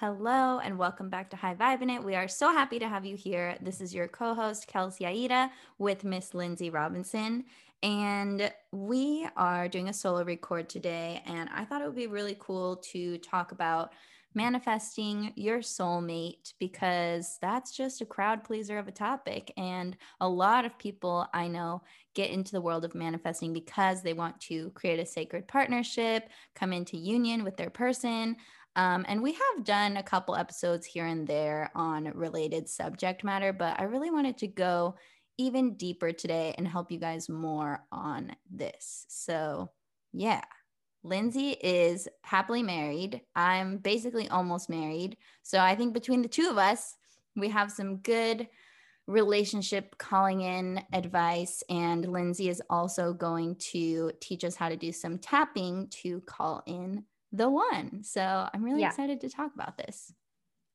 Hello and welcome back to High Vibin' It. We are so happy to have you here. This is your co-host Kelsey Aida with Miss Lindsay Robinson, and we are doing a solo record today. And I thought it would be really cool to talk about manifesting your soulmate because that's just a crowd pleaser of a topic. And a lot of people I know get into the world of manifesting because they want to create a sacred partnership, come into union with their person. Um, and we have done a couple episodes here and there on related subject matter, but I really wanted to go even deeper today and help you guys more on this. So, yeah, Lindsay is happily married. I'm basically almost married. So, I think between the two of us, we have some good relationship calling in advice. And Lindsay is also going to teach us how to do some tapping to call in the one. So I'm really yeah. excited to talk about this.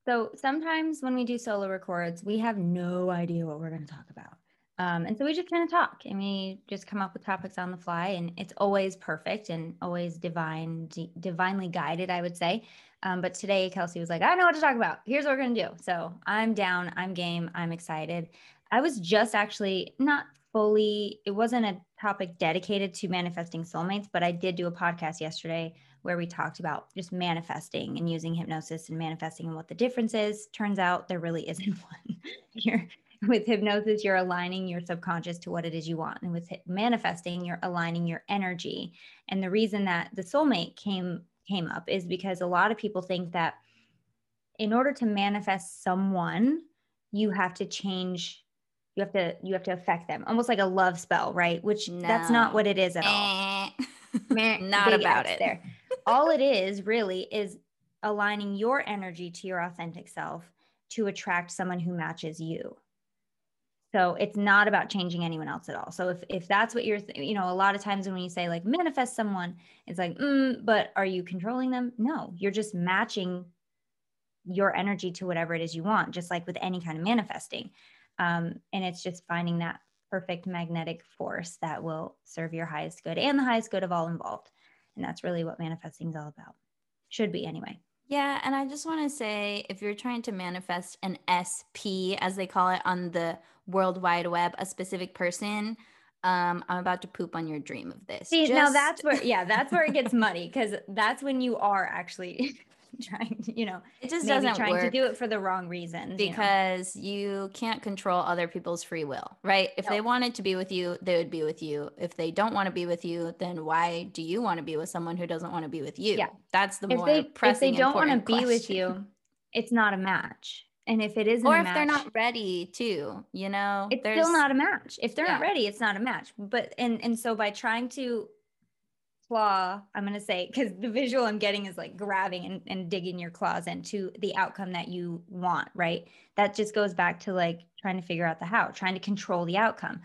So sometimes when we do solo records, we have no idea what we're going to talk about. Um, and so we just kind of talk and we just come up with topics on the fly and it's always perfect and always divine, d- divinely guided, I would say. Um, but today Kelsey was like, I don't know what to talk about. Here's what we're going to do. So I'm down, I'm game, I'm excited. I was just actually not fully, it wasn't a topic dedicated to manifesting soulmates, but I did do a podcast yesterday where we talked about just manifesting and using hypnosis and manifesting and what the difference is. Turns out there really isn't one. you're, with hypnosis, you're aligning your subconscious to what it is you want. And with manifesting, you're aligning your energy. And the reason that the soulmate came came up is because a lot of people think that in order to manifest someone, you have to change you have to you have to affect them almost like a love spell right? Which no. that's not what it is at all. Not about it. there. All it is really is aligning your energy to your authentic self to attract someone who matches you. So it's not about changing anyone else at all. So if if that's what you're th- you know a lot of times when you say like manifest someone it's like mm, but are you controlling them? No you're just matching your energy to whatever it is you want just like with any kind of manifesting um, and it's just finding that perfect magnetic force that will serve your highest good and the highest good of all involved. And that's really what manifesting is all about. Should be anyway. Yeah. And I just want to say if you're trying to manifest an SP, as they call it on the World Wide Web, a specific person, um, I'm about to poop on your dream of this. See, just... now that's where, yeah, that's where it gets muddy because that's when you are actually trying to, you know, it just doesn't trying work to do it for the wrong reasons because you, know? you can't control other people's free will, right? If they wanted to be with you, they would be with you. If they don't want to be with you, then why do you want to be with someone who doesn't want to be with you? Yeah, that's the if more they, pressing. If they don't want to be with you, it's not a match. And if it isn't, or if match, they're not ready to, you know, it's still not a match. If they're yeah. not ready, it's not a match. But and and so by trying to claw, I'm going to say, because the visual I'm getting is like grabbing and, and digging your claws into the outcome that you want, right? That just goes back to like trying to figure out the how, trying to control the outcome.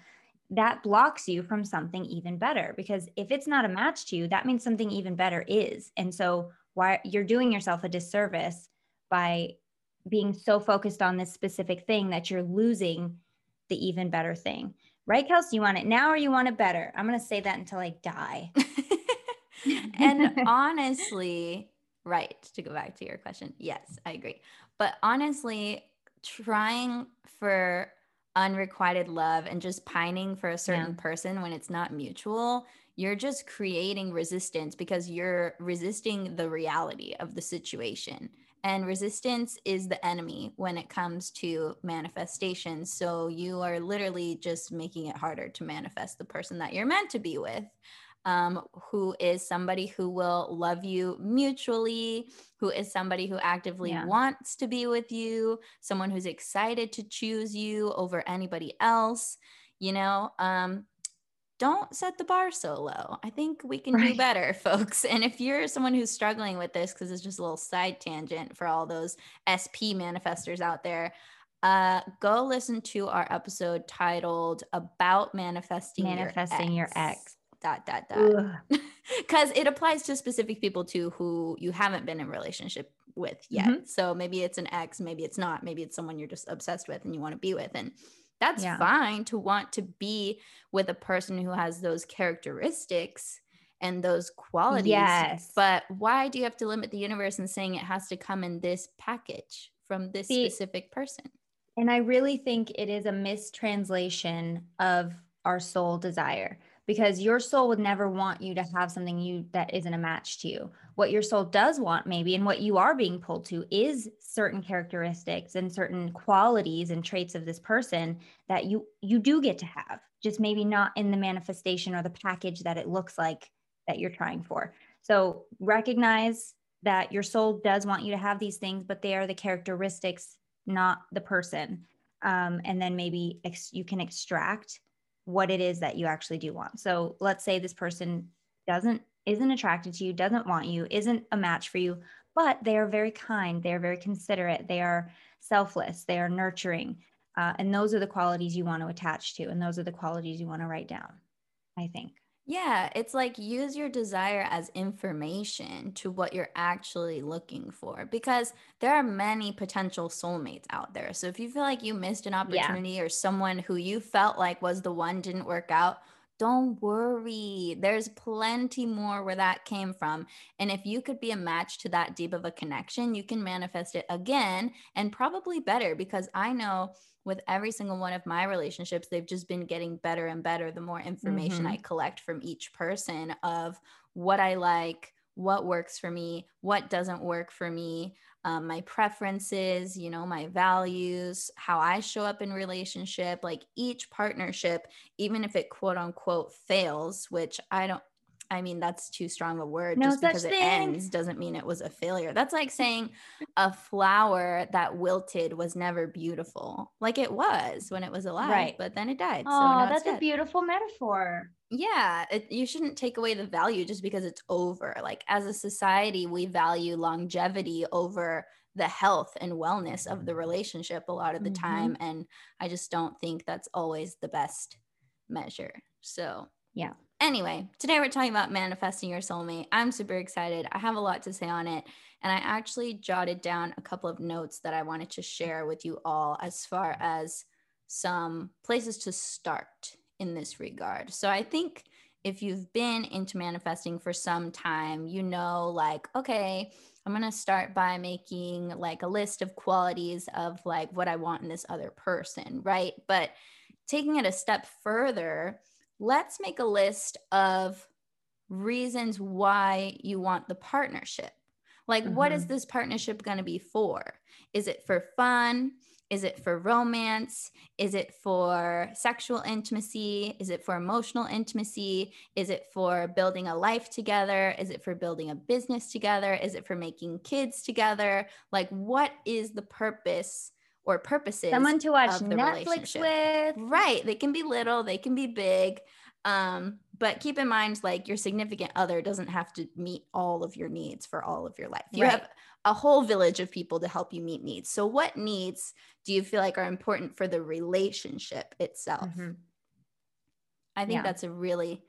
That blocks you from something even better because if it's not a match to you, that means something even better is. And so, why you're doing yourself a disservice by being so focused on this specific thing that you're losing the even better thing. Right, Kelsey? You want it now or you want it better? I'm going to say that until I die. and honestly, right, to go back to your question, yes, I agree. But honestly, trying for unrequited love and just pining for a certain yeah. person when it's not mutual, you're just creating resistance because you're resisting the reality of the situation. And resistance is the enemy when it comes to manifestation. So you are literally just making it harder to manifest the person that you're meant to be with. Um, who is somebody who will love you mutually, who is somebody who actively yeah. wants to be with you, someone who's excited to choose you over anybody else, you know, um, don't set the bar so low. I think we can right. do better, folks. And if you're someone who's struggling with this, because it's just a little side tangent for all those SP manifestors out there, uh, go listen to our episode titled "About Manifesting Manifesting Your Ex." Your ex dot dot dot. Because it applies to specific people too who you haven't been in relationship with yet. Mm-hmm. so maybe it's an ex maybe it's not maybe it's someone you're just obsessed with and you want to be with and that's yeah. fine to want to be with a person who has those characteristics and those qualities yes. but why do you have to limit the universe and saying it has to come in this package from this See, specific person? And i really think it is a mistranslation of our soul desire because your soul would never want you to have something you that isn't a match to you. What your soul does want maybe and what you are being pulled to is certain characteristics and certain qualities and traits of this person that you you do get to have. Just maybe not in the manifestation or the package that it looks like that you're trying for. So recognize that your soul does want you to have these things, but they are the characteristics, not the person. Um, and then maybe ex- you can extract what it is that you actually do want. So let's say this person doesn't isn't attracted to you, doesn't want you, isn't a match for you, but they are very kind, they are very considerate, they are selfless, they are nurturing. Uh, and those are the qualities you want to attach to, and those are the qualities you want to write down, I think. Yeah, it's like use your desire as information to what you're actually looking for because there are many potential soulmates out there. So if you feel like you missed an opportunity yeah. or someone who you felt like was the one didn't work out, don't worry. There's plenty more where that came from. And if you could be a match to that deep of a connection, you can manifest it again and probably better because I know with every single one of my relationships, they've just been getting better and better the more information mm-hmm. I collect from each person of what I like, what works for me, what doesn't work for me, um, my preferences, you know, my values, how I show up in relationship. Like each partnership, even if it quote unquote fails, which I don't, I mean, that's too strong a word. No Just because thing. it ends doesn't mean it was a failure. That's like saying a flower that wilted was never beautiful. Like it was when it was alive, right. but then it died. Oh, so that's a beautiful metaphor. Yeah, it, you shouldn't take away the value just because it's over. Like as a society, we value longevity over the health and wellness of the relationship a lot of the mm-hmm. time. And I just don't think that's always the best measure. So, yeah Anyway, today we're talking about manifesting your soulmate. I'm super excited. I have a lot to say on it. And I actually jotted down a couple of notes that I wanted to share with you all as far as some places to start in this regard. So I think if you've been into manifesting for some time, you know, like, okay, I'm going to start by making like a list of qualities of like what I want in this other person, right? But taking it a step further, let's make a list of reasons why you want the partnership. Like, mm-hmm. what is mm-hmm. this partnership going to be for? Is it for fun? Is it for romance? Is it for sexual intimacy? Is it for emotional intimacy? Is it for building a life together? Is it for building a business together? Is it for making kids together? Like, what is the purpose or purposes. Someone to watch Netflix with. Right. They can be little, they can be big. Um, but keep in mind, like your significant other doesn't have to meet all of your needs for all of your life. You right. have a whole village of people to help you meet needs. So, what needs do you feel like are important for the relationship itself? Mm-hmm. I think yeah. that's a really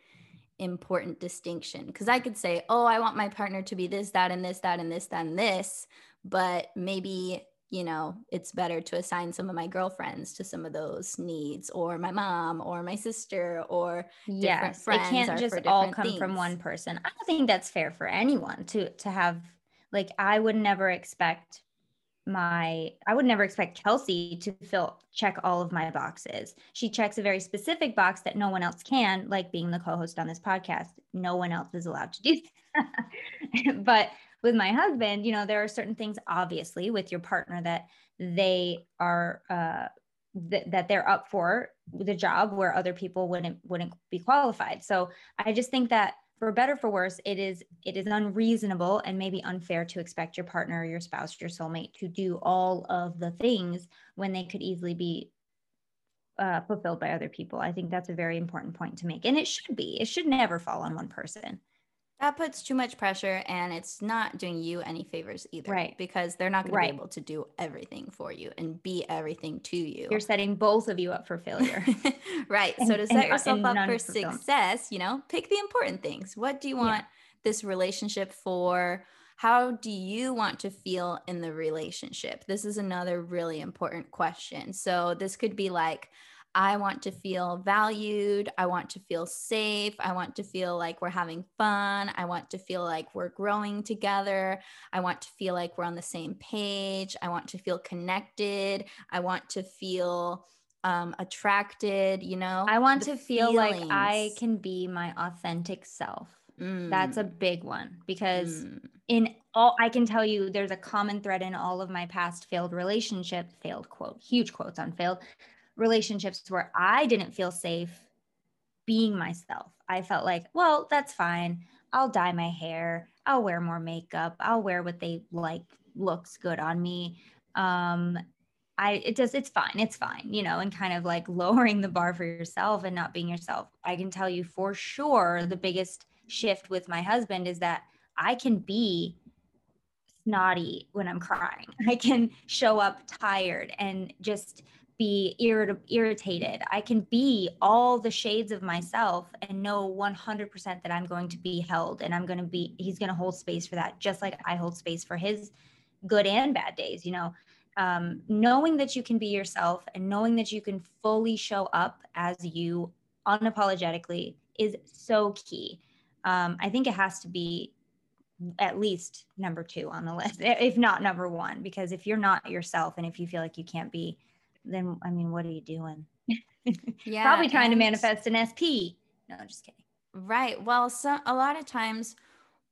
important distinction because I could say, oh, I want my partner to be this, that, and this, that, and this, that, and this. But maybe you know, it's better to assign some of my girlfriends to some of those needs, or my mom, or my sister, or yes, it can't just all come things. from one person. I don't think that's fair for anyone to to have. Like, I would never expect my I would never expect Kelsey to fill check all of my boxes. She checks a very specific box that no one else can, like being the co-host on this podcast. No one else is allowed to do that. but with my husband, you know, there are certain things obviously with your partner that they are uh, th- that they're up for the job where other people wouldn't wouldn't be qualified. So I just think that for better for worse it is it is unreasonable and maybe unfair to expect your partner your spouse your soulmate to do all of the things when they could easily be uh, fulfilled by other people. I think that's a very important point to make. And it should be. It should never fall on one person that puts too much pressure and it's not doing you any favors either right. because they're not going right. to be able to do everything for you and be everything to you. You're setting both of you up for failure. Right. And, so to set and, yourself and up for success you know pick the important things. What do you want yeah. this relationship for? How do you want to feel in the relationship? This is another really important question. So this could be like I want to feel valued. I want to feel safe. I want to feel like we're having fun. I want to feel like we're growing together. I want to feel like we're on the same page. I want to feel connected. I want to feel um attracted, you know. I want to feel feelings. like I can be my authentic self. Mm. That's a mm. big one because mm. in all I can tell you there's a common thread in all of my past failed relationships, failed quote, huge quotes on failed relationships where I didn't feel safe being myself. I felt like, well, that's fine. I'll dye my hair. I'll wear more makeup. I'll wear what they like looks good on me. Um, I it does it's fine. It's fine, you know, and kind of like lowering the bar for yourself and not being yourself. I can tell you for sure the biggest shift with my husband is that I can be snotty when I'm crying. I can show up tired and just be irrit- irritated. I can be all the shades of myself and know 100% that I'm going to be held and I'm going to be, he's going to hold space for that, just like I hold space for his good and bad days. You know, um, knowing that you can be yourself and knowing that you can fully show up as you unapologetically is so key. Um, I think it has to be at least number two on the list, if not number one, because if you're not yourself and if you feel like you can't be, then I mean, what are you doing? Yeah, probably trying to manifest an SP. No, just kidding. Right. Well, so a lot of times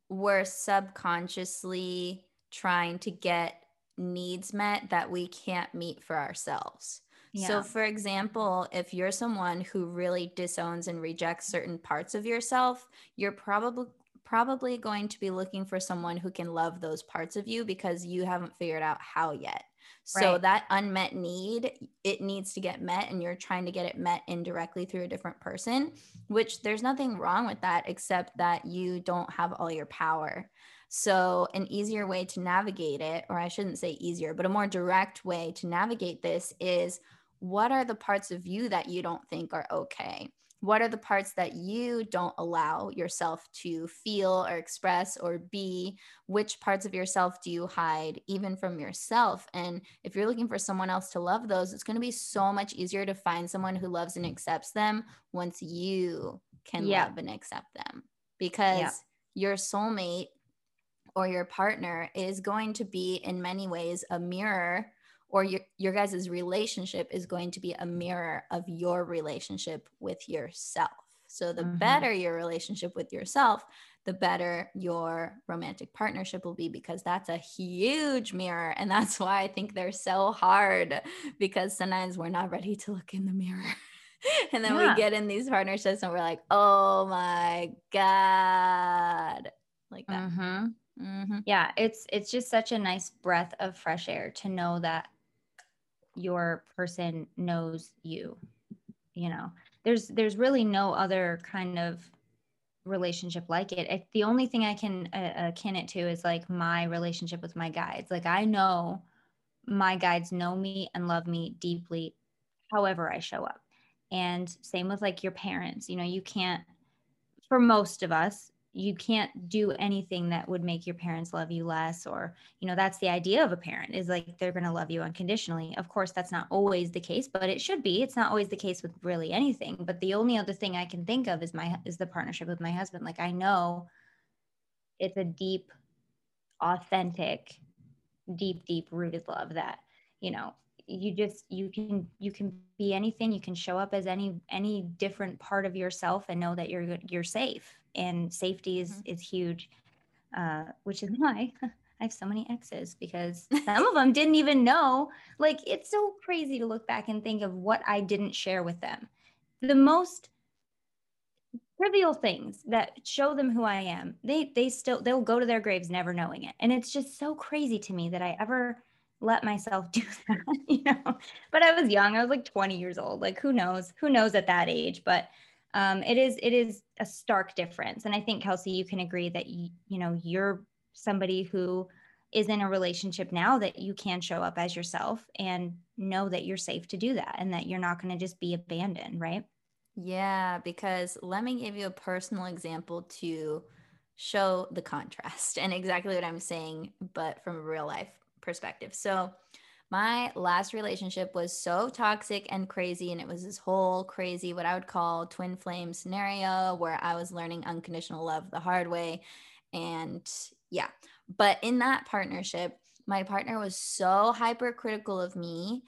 we're subconsciously trying to get needs met that we can't meet for ourselves. Yeah. So, for example, if you're someone who really disowns and rejects certain parts of yourself, you're probably probably going to be looking for someone who can love those parts of you because you haven't figured out how yet. So right. that unmet need, it needs to get met, and you're trying to get it met indirectly through a different person, which there's nothing wrong with that, except that you don't have all your power. So, an easier way to navigate it, or I shouldn't say easier, but a more direct way to navigate this is what are the parts of you that you don't think are okay? What are the parts that you don't allow yourself to feel or express or be which parts of yourself do you hide even from yourself and if you're looking for someone else to love those it's going to be so much easier to find someone who loves and accepts them once you can yeah. love and accept them because yeah. your soulmate or your partner is going to be in many ways a mirror or your, your guys' relationship is going to be a mirror of your relationship with yourself. So the mm-hmm. better your relationship with yourself, the better your romantic partnership will be because that's a huge mirror. And that's why I think they're so hard because sometimes we're not ready to look in the mirror. and then yeah. we get in these partnerships and we're like, oh my God. Like that. Mm-hmm. Mm-hmm. Yeah, it's it's just such a nice breath of fresh air to know that your person knows you you know? There's there's really no other kind of relationship like it. the only thing i can uh, akin it to is like my relationship with my guides. Like i know my guides know me and love me deeply however i show up. And same with like your parents. You know you can't for most of us you can't do anything that would make your parents love you less or you know that's the idea of a parent is like they're going to love you unconditionally. Of course that's not always the case but it should be. It's not always the case with really anything but the only other thing i can think of is my is the partnership with my husband. Like i know it's a deep authentic deep deep rooted love that you know you just you can you can be anything you can show up as any any different part of yourself and know that you're you're safe and safety is mm-hmm. is huge uh, which is why I have so many exes because some of them didn't even know. Like, it's so crazy to look back and think of what I didn't share with them. The most trivial things that show them who I am. They they still they'll go to their graves never knowing it. And it's just so crazy to me that I ever let myself do that, you know. But I was young. I was like 20 years old. Like who knows? Who knows at that age? But um, it is it is a stark difference. And I think Kelsey, you can agree that you, you know you're somebody who is in a relationship now that you can show up as yourself and know that you're safe to do that and that you're not going to just be abandoned, right? Yeah, because let me give you a personal example to show the contrast and exactly what I'm saying, but from real life perspective. So, my last relationship was so toxic and crazy. And it was this whole crazy, what I would call twin flame scenario where I was learning unconditional love the hard way. And yeah, but in that partnership, my partner was so hypercritical of me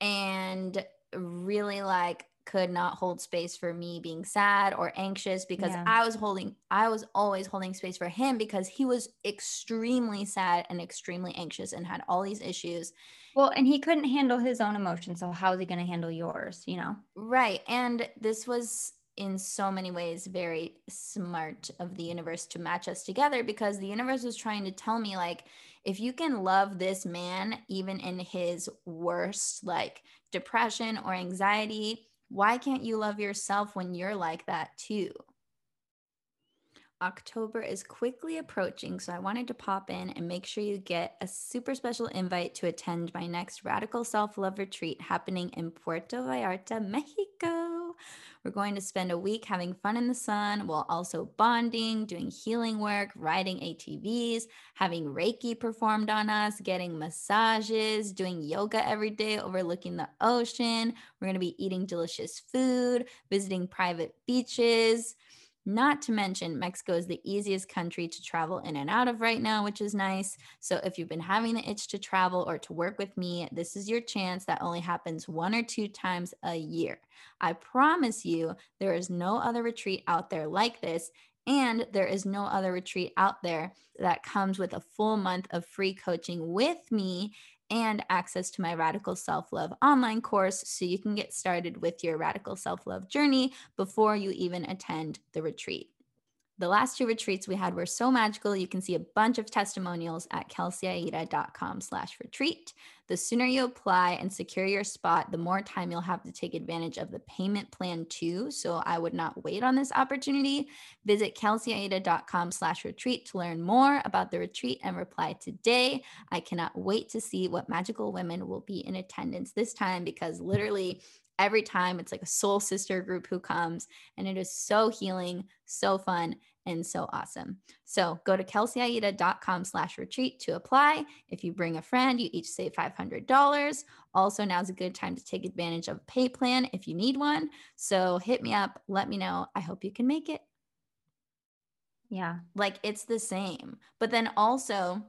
and really like could not hold space for me being sad or anxious because yeah. I was holding I was always holding space for him because he was extremely sad and extremely anxious and had all these issues. Well, and he couldn't handle his own emotions, so how is he going to handle yours, you know? Right. And this was in so many ways very smart of the universe to match us together because the universe was trying to tell me like if you can love this man even in his worst like depression or anxiety why can't you love yourself when you're like that too October is quickly approaching, so I wanted to pop in and make sure you get a super special invite to attend my next Radical Self Love Retreat happening in Puerto Vallarta, Mexico. We're going to spend a week having fun in the sun while also bonding, doing healing work, riding ATVs, having Reiki performed on us, getting massages, doing yoga every day, overlooking the ocean. We're going to be eating delicious food, visiting private beaches not to mention, Mexico is the easiest country to travel in and out of right now, which is nice. So, if you've been having the itch to travel or to work with me, this is your chance that only happens one or two times a year. I promise you, there is no other retreat out there like this. And there is no other retreat out there that comes with a full month of free coaching with me and access to my Radical Self Love online course so you can get started with your radical self love journey before you even attend the retreat. The last two retreats we had were so magical. You can see a bunch of testimonials at kelseyaida.com slash retreat. The sooner you apply and secure your spot, the more time you'll have to take advantage of the payment plan too. So I would not wait on this opportunity. Visit kelseyaida.com slash retreat to learn more about the retreat and reply today. I cannot wait to see what magical women will be in attendance this time because literally every time it's like a soul sister group who comes and it is so healing, so fun and so awesome. So go to kelseyaida.com slash retreat to apply. If you bring a friend, you each save $500. Also, now's a good time to take advantage of a pay plan if you need one. So hit me up, let me know. I hope you can make it. Yeah. Like it's the same. But then also,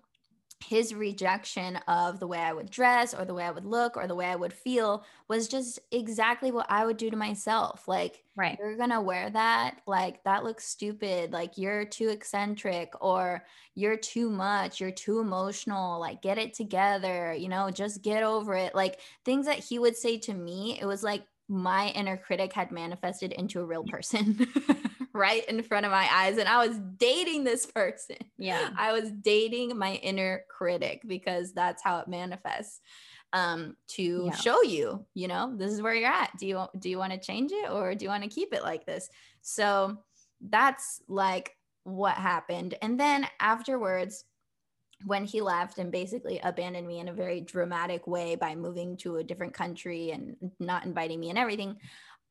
his rejection of the way I would dress or the way I would look or the way I would feel was just exactly what I would do to myself. Like, right. you're going to wear that. Like, that looks stupid. Like, you're too eccentric or you're too much. You're too emotional. Like, get it together. You know, just get over it. Like, things that he would say to me, it was like my inner critic had manifested into a real person. right in front of my eyes and I was dating this person. Yeah. I was dating my inner critic because that's how it manifests um to yeah. show you, you know, this is where you're at. Do you do you want to change it or do you want to keep it like this? So that's like what happened. And then afterwards when he left and basically abandoned me in a very dramatic way by moving to a different country and not inviting me and everything,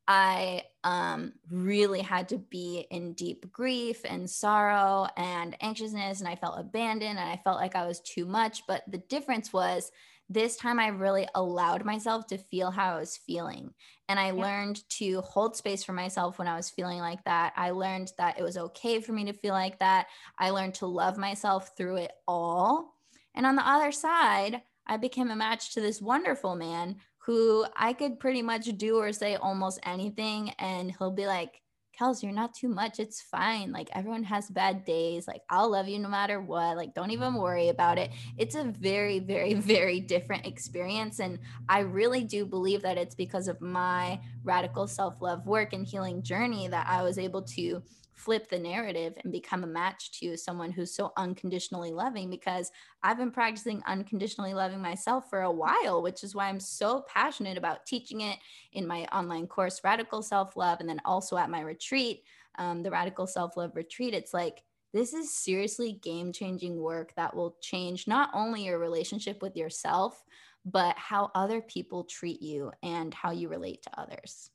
I um, really had to be in deep grief and sorrow and anxiousness, and I felt abandoned and I felt like I was too much. But the difference was this time I really allowed myself to feel how I was feeling. And I yeah. learned to hold space for myself when I was feeling like that. I learned that it was okay for me to feel like that. I learned to love myself through it all. And on the other side, I became a match to this wonderful man who I could pretty much do or say almost anything. And he'll be like, Kels, you're not too much. It's fine. Like everyone has bad days. Like I'll love you no matter what. Like don't even worry about it. It's a very, very, very different experience. And I really do believe that it's because of my radical self love work and healing journey that I was able to flip the narrative and become a match to someone who's so unconditionally loving because I've been practicing unconditionally loving myself for a while, which is why I'm so passionate about teaching it in my online course, Radical Self Love, and then also at my retreat, um, the Radical Self Love Retreat. It's like, this is seriously game changing work that will change not only your relationship with yourself, but how other people treat you and how you relate to others.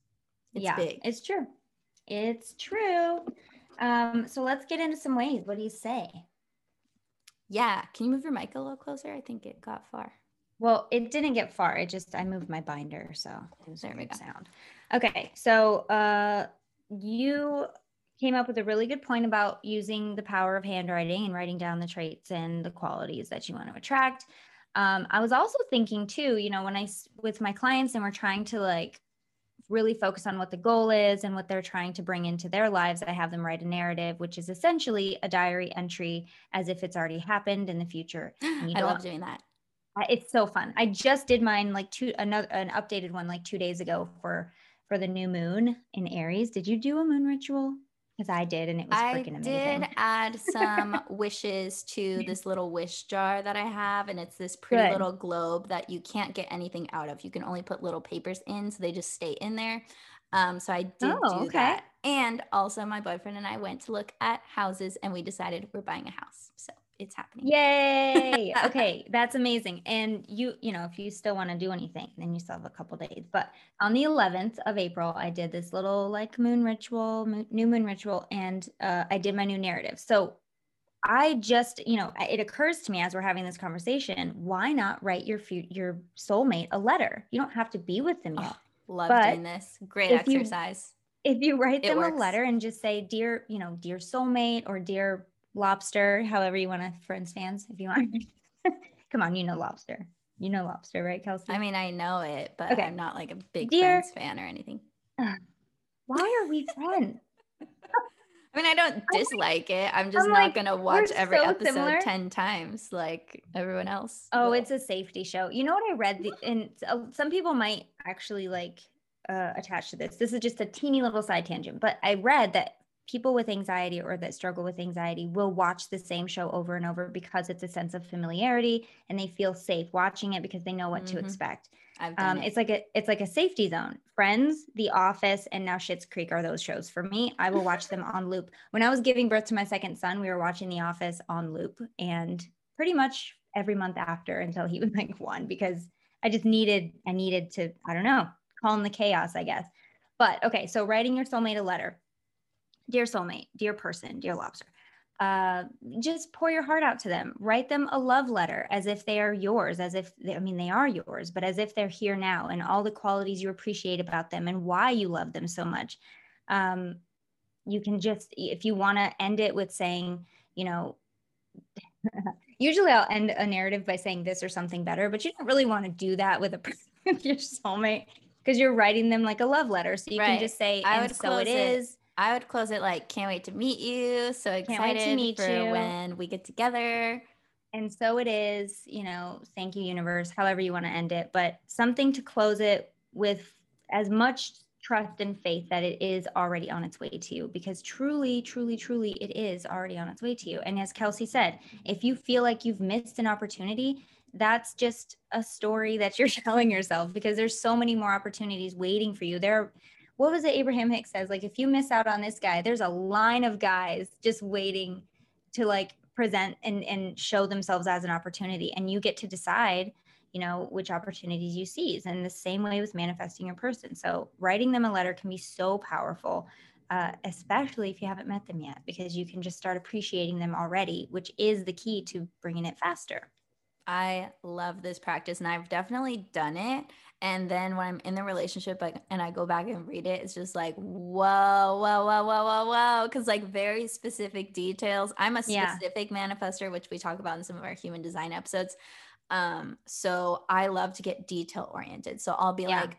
It's yeah, big. It's true. It's true. Um, so let's get into some ways. What do you say? Yeah. Can you move your mic a little closer? I think it got far. Well, it didn't get far. It just I moved my binder, so it was there a good sound. Okay, so uh, you came up with a really good point about using the power of handwriting and writing down the traits and the qualities that you want to attract. Um, I was also thinking too, you know, when I with my clients and we're trying to like really focus on what the goal is and what they're trying to bring into their lives. I have them write a narrative, which is essentially a diary entry as if it's already happened in the future. I love doing that. It's so fun. I just did mine like two another an updated one like two days ago for for the new moon in Aries. Did you do a moon ritual? Because I did, and it was freaking amazing. I did add some wishes to this little wish jar that I have, and it's this pretty Good. little globe that you can't get anything out of. You can only put little papers in, so they just stay in there. Um, so I did oh, do okay. that, and also my boyfriend and I went to look at houses, and we decided we're buying a house. So it's happening. Yay. okay. That's amazing. And you, you know, if you still want to do anything, then you still have a couple days. But on the 11th of April, I did this little like moon ritual, moon, new moon ritual, and uh, I did my new narrative. So I just, you know, it occurs to me as we're having this conversation, why not write your your soulmate a letter? You don't have to be with them yet. Oh, love but doing this. Great exercise. You, if you write them a letter and just say, dear, you know, dear soulmate or dear lobster, however you want to, friends fans, if you want. Come on, you know lobster. You know lobster, right, Kelsey? I mean, I know it, but okay. I'm not like a big Dear, Friends fan or anything. why are we friends? I mean, I don't dislike it. I'm just I'm not like, gonna watch every so episode similar. ten times like everyone else. Oh, will. it's a safety show. You know what I read? The, and uh, some people might actually like uh, attach to this. This is just a teeny little side tangent, but I read that people with anxiety or that struggle with anxiety will watch the same show over and over because it's a sense of familiarity and they feel safe watching it because they know what mm-hmm. to expect. Um, it. It's like a it's like a safety zone. Friends, The Office, and now Schitt's Creek are those shows for me. I will watch them on loop. When I was giving birth to my second son, we were watching The Office on loop, and pretty much every month after until he was like one because I just needed I needed to I don't know calm the chaos I guess. But okay, so writing your soulmate a letter dear soulmate, dear person, dear lobster, uh, just pour your heart out to them. Write them a love letter as if they are yours, as if they, I mean, they are yours, but as if they're here now and all the qualities you appreciate about them and why you love them so much. Um, you can just, if you want to end it with saying, you know, usually I'll end a narrative by saying this or something better, but you don't really want to do that with a with your soulmate because you're writing them like a love letter. So you right. can just say, I and so it is. I would close it like, can't wait to meet you. So excited to meet for you. when we get together. And so it is, you know, thank you, universe, however you want to end it, but something to close it with as much trust and faith that it is already on its way to you because truly, truly, truly, it is already on its way to you. And as Kelsey said, if you feel like you've missed an opportunity, that's just a story that you're telling yourself because there's so many more opportunities waiting for you. There what was it Abraham Hicks says? Like, if you miss out on this guy, there's a line of guys just waiting to like present and, and show themselves as an opportunity. And you get to decide, you know, which opportunities you seize. And the same way with manifesting your person. So writing them a letter can be so powerful. Uh, especially if you haven't met them yet, because you can just start appreciating them already, which is the key to bringing it faster. I love this practice and I've definitely done it. And then when I'm in the relationship like, and I go back and read it, it's just like, whoa, whoa, whoa, whoa, whoa, whoa. Cause like very specific details. I'm a specific yeah. manifester, which we talk about in some of our human design episodes. Um, so I love to get detail oriented. So I'll be yeah. like,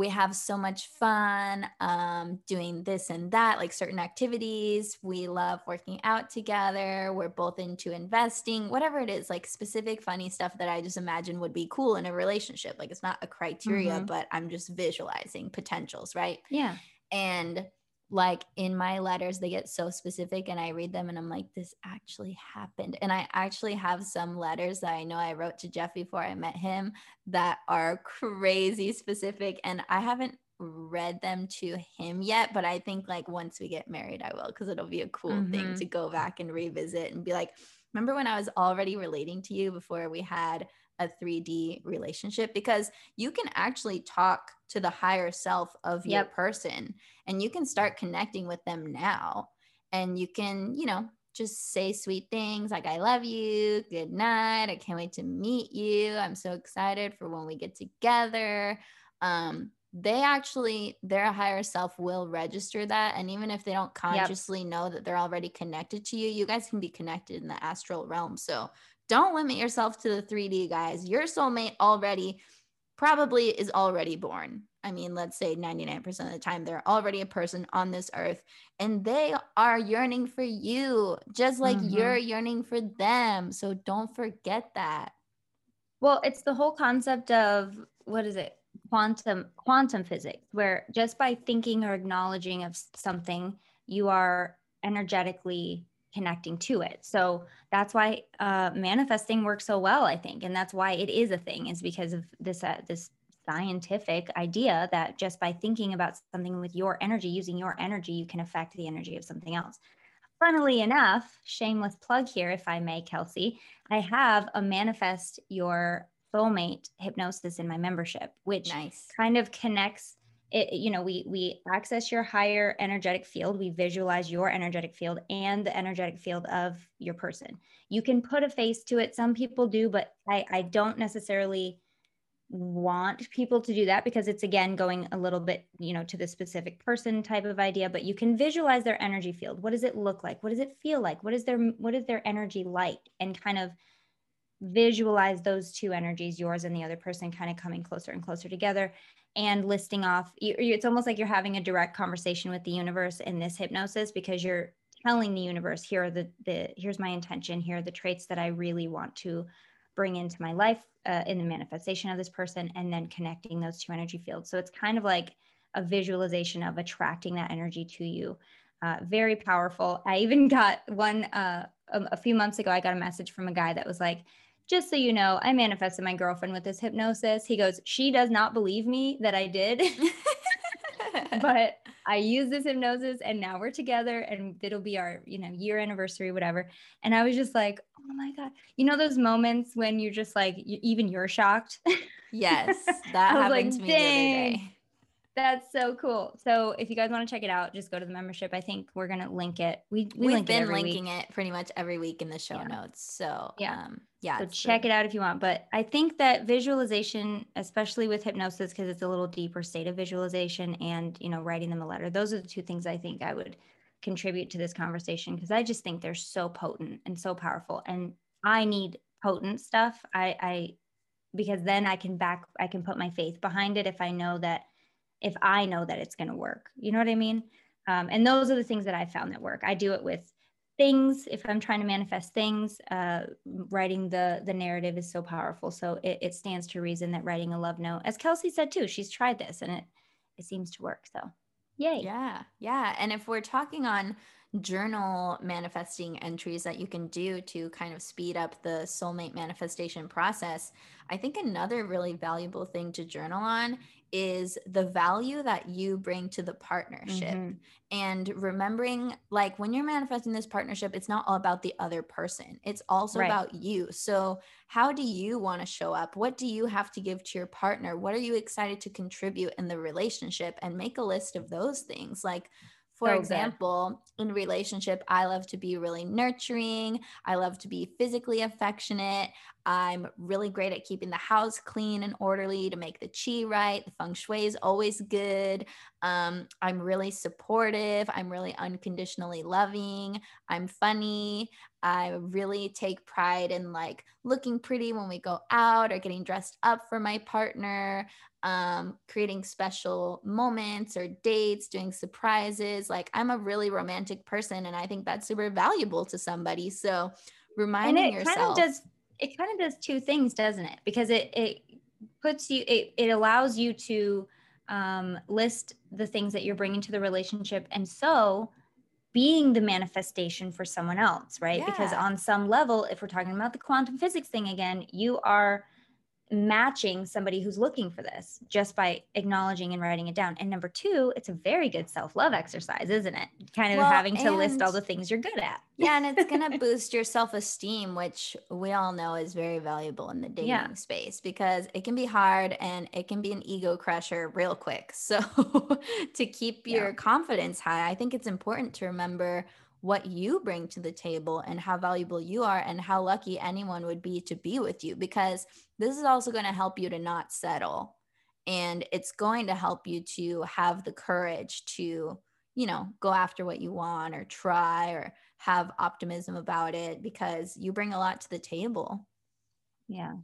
we have so much fun um, doing this and that, like certain activities. We love working out together. We're both into investing, whatever it is, like specific funny stuff that I just imagine would be cool in a relationship. Like it's not a criteria, mm-hmm. but I'm just visualizing potentials, right? Yeah. And like in my letters they get so specific and i read them and i'm like this actually happened and i actually have some letters that i know i wrote to jeff before i met him that are crazy specific and i haven't read them to him yet but i think like once we get married i will because it'll be a cool mm-hmm. thing to go back and revisit and be like remember when i was already relating to you before we had a 3D relationship because you can actually talk to the higher self of your yep. person and you can start connecting with them now. And you can, you know, just say sweet things like, I love you, good night, I can't wait to meet you, I'm so excited for when we get together. Um, they actually their higher self will register that and even if they don't consciously yep. know that they're already connected to you you guys can be connected in the astral realm so don't limit yourself to the 3D guys. Your soulmate already probably is already born. I mean, let's say 99% of the time, they're already a person on this earth and they are yearning for you, just like mm-hmm. you're yearning for them. So don't forget that. Well, it's the whole concept of what is it? Quantum quantum physics, where just by thinking or acknowledging of something, you are energetically connecting to it. So that's why uh, manifesting works so well, I think, and that's why it is a thing, is because of this uh, this scientific idea that just by thinking about something with your energy, using your energy, you can affect the energy of something else. Funnily enough, shameless plug here, if I may, Kelsey, I have a manifest your soulmate hypnosis in my membership, which nice. kind of connects it, you know we we access your higher energetic field we visualize your energetic field and the energetic field of your person. You can put a face to it. Some people do but i i don't necessarily want people to do that because it's again going a little bit you know to the specific person type of idea but you can visualize their energy field. What does it look like? What does it feel like? What is their what is their energy like? And kind of visualize those two energies yours and the other person kind of coming closer and closer together and listing off it's almost like you're having a direct conversation with the universe in this hypnosis because you're telling the universe here are the, the here's my intention. Here are the traits that i really want to bring into my life uh, in the manifestation of this person and then connecting those two energy fields. So it's kind of like a visualization of attracting that energy to you. Uh, very powerful. I even got one uh, a, a few months ago i got a message from a guy that was like just so you know, I manifested my girlfriend with this hypnosis. He goes, She does not believe me that I did. but I use this hypnosis and now we're together and it'll be our, you know, year anniversary, whatever. And I was just like, oh my God. You know, those moments when you're just like, you, even you're shocked? Yes. That happened like, to me Dang. the other day. That's so cool. So if you guys want to check it out, just go to the membership. I think we're gonna link it. We, we have been linking week. it pretty much every week in the show yeah. notes. So yeah, um, yeah. So check it out if you want. But I think that visualization, especially with hypnosis, because it's a little deeper state of visualization and you know writing them a letter. Those are the two things I think I would contribute to this conversation because I just think they're so potent and so powerful. And I need potent stuff. I, I because then I can back I can put my faith behind it if I know that if I know that it's going to work. You know what I mean? Um, and those are the things that I found that work. I do it with things. If I'm trying to manifest things, uh, writing the the narrative is so powerful. So it, it stands to reason that writing a love note, as Kelsey said too, she's tried this and it it seems to work. So yay. Yeah, yeah. And if we're talking on journal manifesting entries that you can do to kind of speed up the soulmate manifestation process, I think another really valuable thing to journal on is the value that you bring to the partnership. Mm-hmm. and remembering like when you're manifesting this partnership it's not all about the other person. It's also right. about you. So how do you want to show up? What do you have to give to your partner? What are you excited to contribute in the relationship? And make a list of those things. Like for so example, good. in relationship, I love to be really nurturing. I love to be physically affectionate. I'm really great at keeping the house clean and orderly to make the chi right. The feng shui is always good. Um, I'm really supportive. I'm really unconditionally loving. I'm funny. I really take pride in like looking pretty when we go out or getting dressed up for my partner. Um, creating special moments or dates, doing surprises. Like I'm a really romantic person, and I think that's super valuable to somebody. So reminding and it yourself. Kind of does, it kind of does two things, doesn't it? Because it it puts you, it it allows you to um, list the things that you're bringing to the relationship, and so being the manifestation for someone else, right? Yeah. Because on some level, if we're talking about the quantum physics thing again, you are matching somebody who's looking for this just by acknowledging and writing it down. And number two, it's a very good self love exercise, isn't it? Kind of well, having to list all the things you're good at. yeah. And it's going to boost your self esteem, which we all know is very valuable in the dating yeah. space because it can be hard and it can be an ego crusher real quick. So to keep your yeah. confidence high, I think it's important to remember what you bring to the table and how valuable you are and how lucky anyone would be to be with you because this is also going to help you to not settle. And it's going to help you to have the courage to you know go after what you want or try or have optimism about it because you bring a lot to the table. Yeah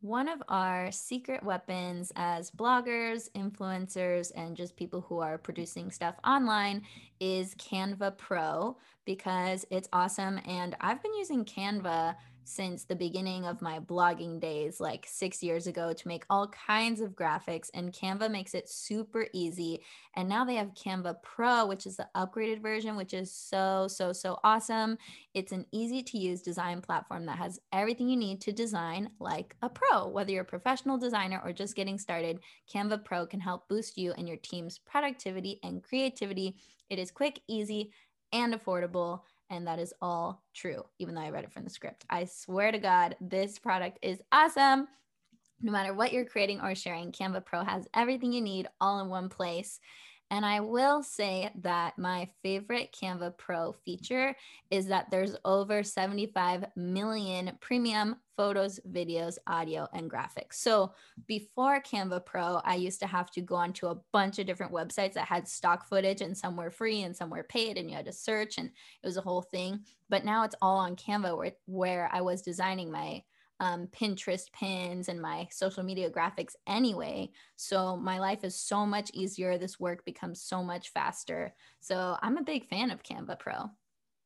one of our secret weapons as bloggers, influencers, and just people who are producing stuff online is Canva Pro because it's awesome. And I've been using Canva since the beginning of my blogging days, like six years ago, to make all kinds of graphics. And Canva makes it super easy. And now they have Canva Pro, which is the upgraded version, which is so, so, so awesome. It's an easy to use design platform that has everything you need to design like a pro. Whether you're a professional designer or just getting started, Canva Pro can help boost you and your team's productivity and creativity. It is quick, easy, and affordable and that is all true, even though I read it from the script. I swear to God, this product is awesome. No matter what you're creating or sharing, Canva Pro has everything you need all in one place. And I will say that my favorite Canva Pro feature is that there's over 75 million premium photos, videos, audio, and graphics. So before Canva Pro, I used to have to go onto a bunch of different websites that had stock footage and some were free and some were paid and you had to search and it was a whole thing. But now it's all on Canva where, where I was designing my um, Pinterest pins and my social media graphics anyway. So my life is so much easier. This work becomes so much faster. So I'm a big fan of Canva Pro.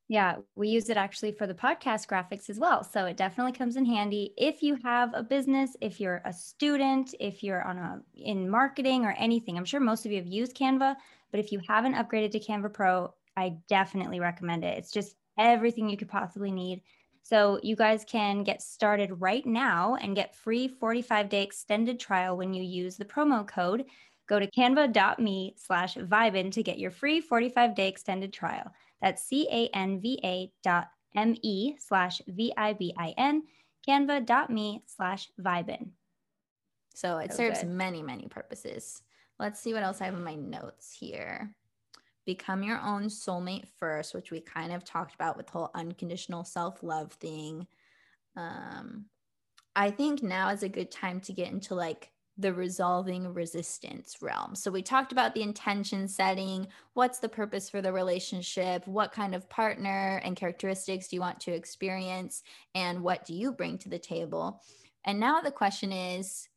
Yeah, we use it actually for the podcast graphics as well. So it definitely comes in handy if you have a business, if you're a student, if you're on a in marketing or anything. I'm sure most of you have used Canva, but if you haven't upgraded to Canva Pro, I definitely recommend it. It's just everything you could possibly need so you guys can get started right now and get free 45 day extended trial when you use the promo code. Go to canva.me slash vibin to get your free 45 day extended trial. That's C-A-N-V-A dot M-E slash V-I-B-I-N, canva.me slash vibin. So it so serves good. many, many purposes. Let's see what else I have in my notes here become your own soulmate first, which we kind of talked about with the whole unconditional self love thing. Um, I think now is a good time to get into like the resolving resistance realm. So we talked about the intention setting, what's the purpose for the relationship, what kind of partner and characteristics do you want to experience, and what do you bring to the table? And now the question is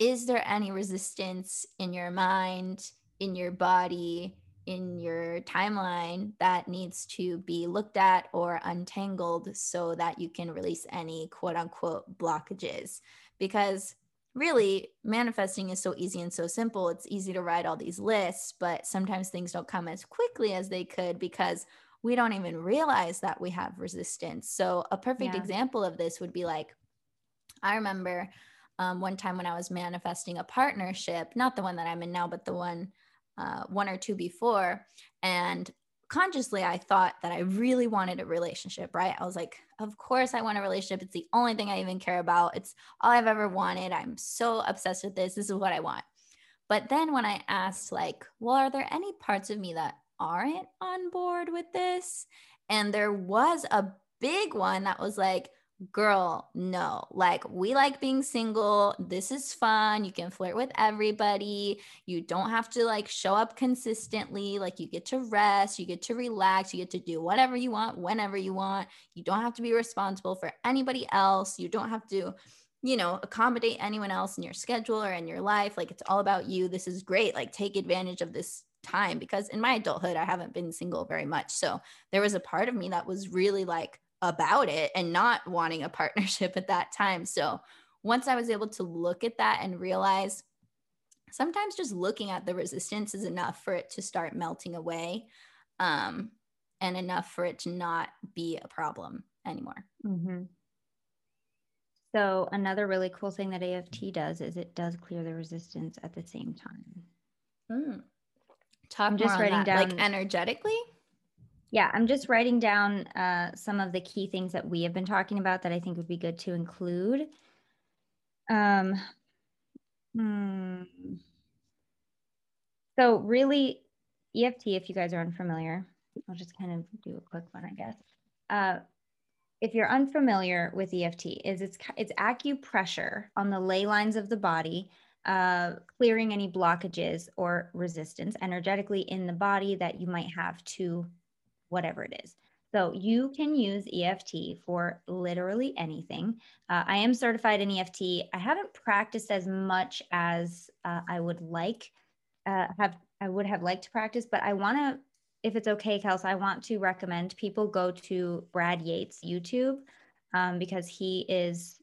is there any resistance in your mind, in your body, in your timeline that needs to be looked at or untangled so that you can release any quote unquote blockages. Because really, manifesting is so easy and so simple. It's easy to write all these lists, but sometimes things don't come as quickly as they could because we don't even realize that we have resistance. So, a perfect yeah. example of this would be like, I remember um, one time when I was manifesting a partnership, not the one that I'm in now, but the one uh, one or two before. And consciously, I thought that I really wanted a relationship, right? I was like, of course, I want a relationship. It's the only thing I even care about. It's all I've ever wanted. I'm so obsessed with this. This is what I want. But then when I asked, like, well, are there any parts of me that aren't on board with this? And there was a big one that was like, girl, no. Like, we like being single. This is fun. You can flirt with everybody. You don't have to like show up consistently. Like, you get to rest, you get to relax, you get to do whatever you want, whenever you want. You don't have to be responsible for anybody else. You don't have to, you know, accommodate anyone else in your schedule or in your life. Like it's all about you. This is great. Like take advantage of this time because in my adulthood, I haven't been single very much. So there was a part of me that was really like about it and not wanting a partnership at that time. So once I was able to look at that and realize sometimes just looking at the resistance is enough for it to start melting away um, and enough for it to not be a problem anymore. Mm-hmm. So another really cool thing that EFT does is it does clear the resistance at the same time. Mm. Talk I'm just writing down like energetically. Yeah, I'm just writing down uh, some of the key things that we have been talking about that I think would be good to include. Um, hmm. So really, EFT, if you guys are unfamiliar, I'll just kind of do a quick one, I guess. Uh, if you're unfamiliar with EFT, is it's it's acupressure on the ley lines of the body, uh, clearing any blockages or resistance energetically in the body that you might have to whatever it is. So you can use EFT for literally anything. Uh, I am certified in EFT. I haven't practiced as much as uh, I would like uh, have I would have liked to practice, but I want to if it's okay, Kels, I want to recommend people go to Brad Yates' YouTube um, because he is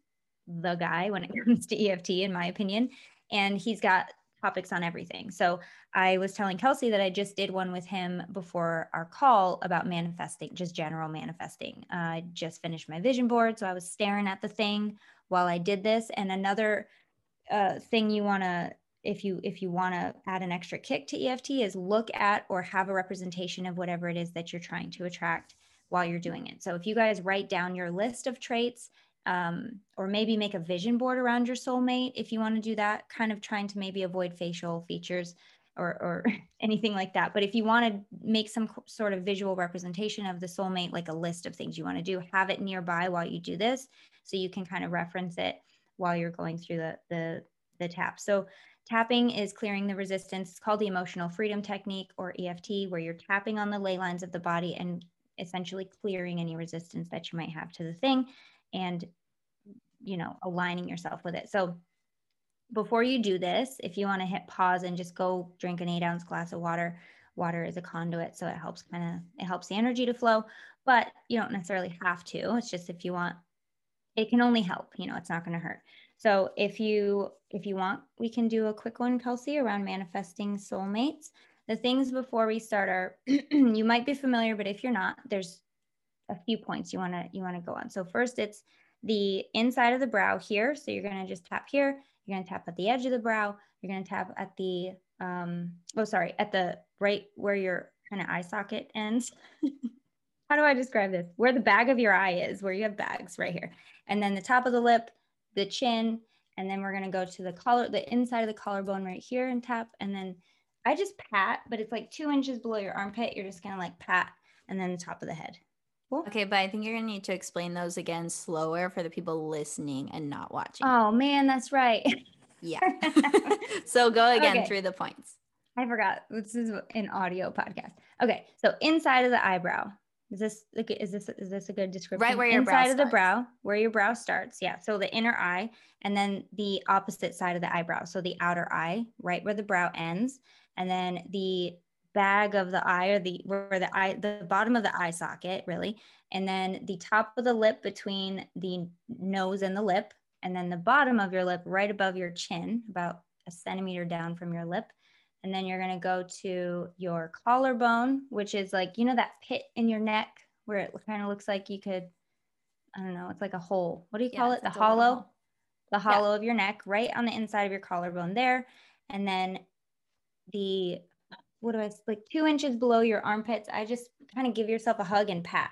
the guy when it comes to EFT, in my opinion. And he's got topics on everything. So I was telling Kelsey that I just did one with him before our call about manifesting, just general manifesting. Uh, I just finished my vision board. So I was staring at the thing while I did this. And another uh, thing you want to if you if you want to add an extra kick to EFT is look at or have a representation of whatever it is that you're trying to attract while you're doing it. So if you guys write down your list of traits um, or maybe make a vision board around your soulmate if you want to do that, kind of trying to maybe avoid facial features or, or anything like that. But if you want to make some sort of visual representation of the soulmate, like a list of things you want to do, have it nearby while you do this so you can kind of reference it while you're going through the the the tap. So Tapping is clearing the resistance. It's called the emotional freedom technique or EFT, where you're tapping on the ley lines of the body and essentially clearing any resistance that you might have to the thing and, you know, aligning yourself with it. So before you do this, if you want to hit pause and just go drink an eight ounce glass of water, water is a conduit. So it helps kind of, it helps the energy to flow, but you don't necessarily have to. It's just if you want, it can only help, you know, it's not going to hurt. So if you if you want, we can do a quick one, Kelsey, around manifesting soulmates. The things before we start are you might be familiar, but if you're not, there's a few points you want to you want to go on. So first it's the inside of the brow here. So you're going to just tap here. You're going to tap at the edge of the brow. You're going to tap at the um oh sorry, at the right where your kind of eye socket ends. How do I describe this? Where the bag of your eye is, where you have bags right here. And then the top of the lip the chin, and then we're gonna go to the collar, the inside of the collarbone right here and tap. And then I just pat, but it's like two inches below your armpit. You're just gonna like pat and then the top of the head. Cool. Okay, but I think you're gonna need to explain those again slower for the people listening and not watching. Oh man, that's right. yeah. so go again okay. through the points. I forgot. This is an audio podcast. Okay, so inside of the eyebrow, is this is this is this a good description? Right where your inside of the brow, where your brow starts. Yeah. So the inner eye, and then the opposite side of the eyebrow. So the outer eye, right where the brow ends, and then the bag of the eye, or the where the eye, the bottom of the eye socket, really, and then the top of the lip between the nose and the lip, and then the bottom of your lip, right above your chin, about a centimeter down from your lip, and then you're going to go to your collarbone, which is like, you know, that pit in your neck where it kind of looks like you could, I don't know, it's like a hole. What do you call it? The hollow, the hollow yeah. of your neck, right on the inside of your collarbone there. And then the, what do I, like two inches below your armpits. I just kind of give yourself a hug and pat.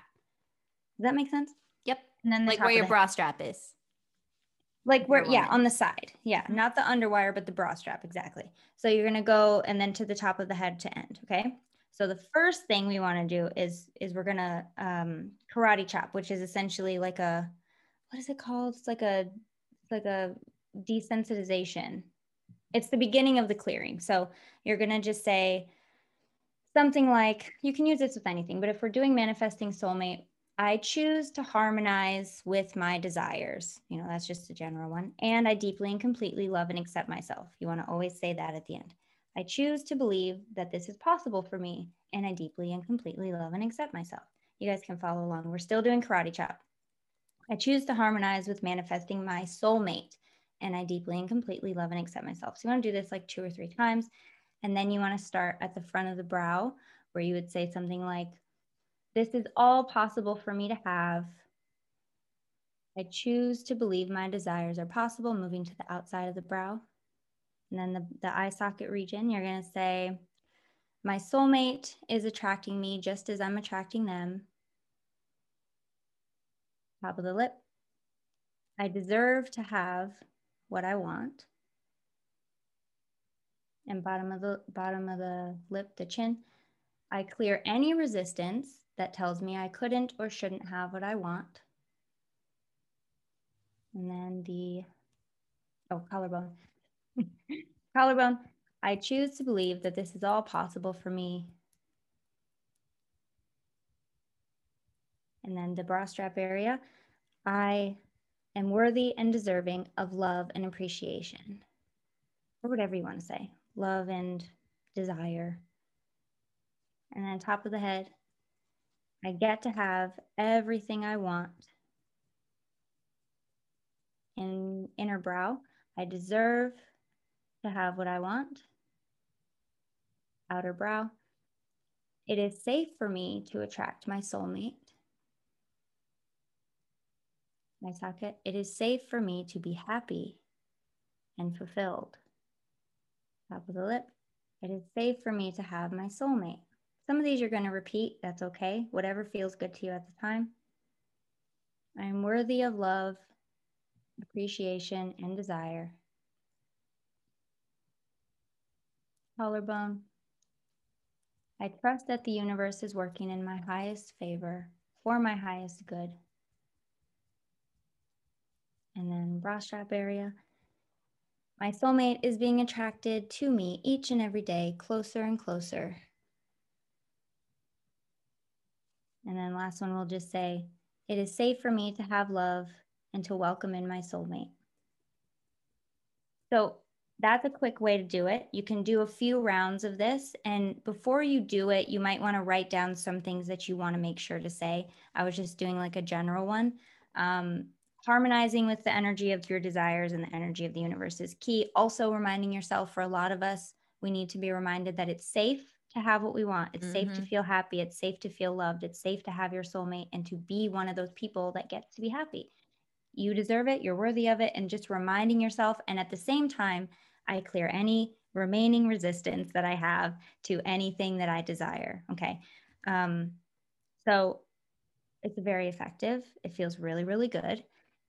Does that make sense? Yep. And then the like where your bra strap is like where yeah on the side yeah mm-hmm. not the underwire but the bra strap exactly so you're going to go and then to the top of the head to end okay so the first thing we want to do is is we're going to um, karate chop which is essentially like a what is it called it's like a it's like a desensitization it's the beginning of the clearing so you're going to just say something like you can use this with anything but if we're doing manifesting soulmate I choose to harmonize with my desires. You know, that's just a general one. And I deeply and completely love and accept myself. You want to always say that at the end. I choose to believe that this is possible for me, and I deeply and completely love and accept myself. You guys can follow along. We're still doing karate chop. I choose to harmonize with manifesting my soulmate, and I deeply and completely love and accept myself. So you want to do this like two or three times. And then you want to start at the front of the brow, where you would say something like, this is all possible for me to have. I choose to believe my desires are possible, moving to the outside of the brow. And then the, the eye socket region, you're going to say, My soulmate is attracting me just as I'm attracting them. Top of the lip. I deserve to have what I want. And bottom of the bottom of the lip, the chin. I clear any resistance that tells me I couldn't or shouldn't have what I want. And then the, oh, collarbone. collarbone, I choose to believe that this is all possible for me. And then the bra strap area, I am worthy and deserving of love and appreciation, or whatever you want to say, love and desire. And then top of the head, I get to have everything I want. In inner brow, I deserve to have what I want. Outer brow, it is safe for me to attract my soulmate. My socket, it is safe for me to be happy and fulfilled. Top of the lip, it is safe for me to have my soulmate. Some of these you're going to repeat. That's okay. Whatever feels good to you at the time. I am worthy of love, appreciation, and desire. Collarbone. I trust that the universe is working in my highest favor for my highest good. And then bra strap area. My soulmate is being attracted to me each and every day, closer and closer. And then last one, we'll just say, it is safe for me to have love and to welcome in my soulmate. So that's a quick way to do it. You can do a few rounds of this. And before you do it, you might want to write down some things that you want to make sure to say. I was just doing like a general one. Um, harmonizing with the energy of your desires and the energy of the universe is key. Also, reminding yourself for a lot of us, we need to be reminded that it's safe to have what we want. It's mm-hmm. safe to mm-hmm. feel happy. It's safe to feel loved. It's safe to have your soulmate and to be one of those people that gets to be happy. You deserve it. You're worthy of it. And just reminding yourself. And at the same time, I clear any remaining resistance that I have to anything that I desire. Okay. Um, so it's very effective. It feels really, really good.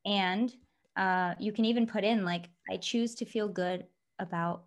And uh, you can even put in, like, I choose to feel good about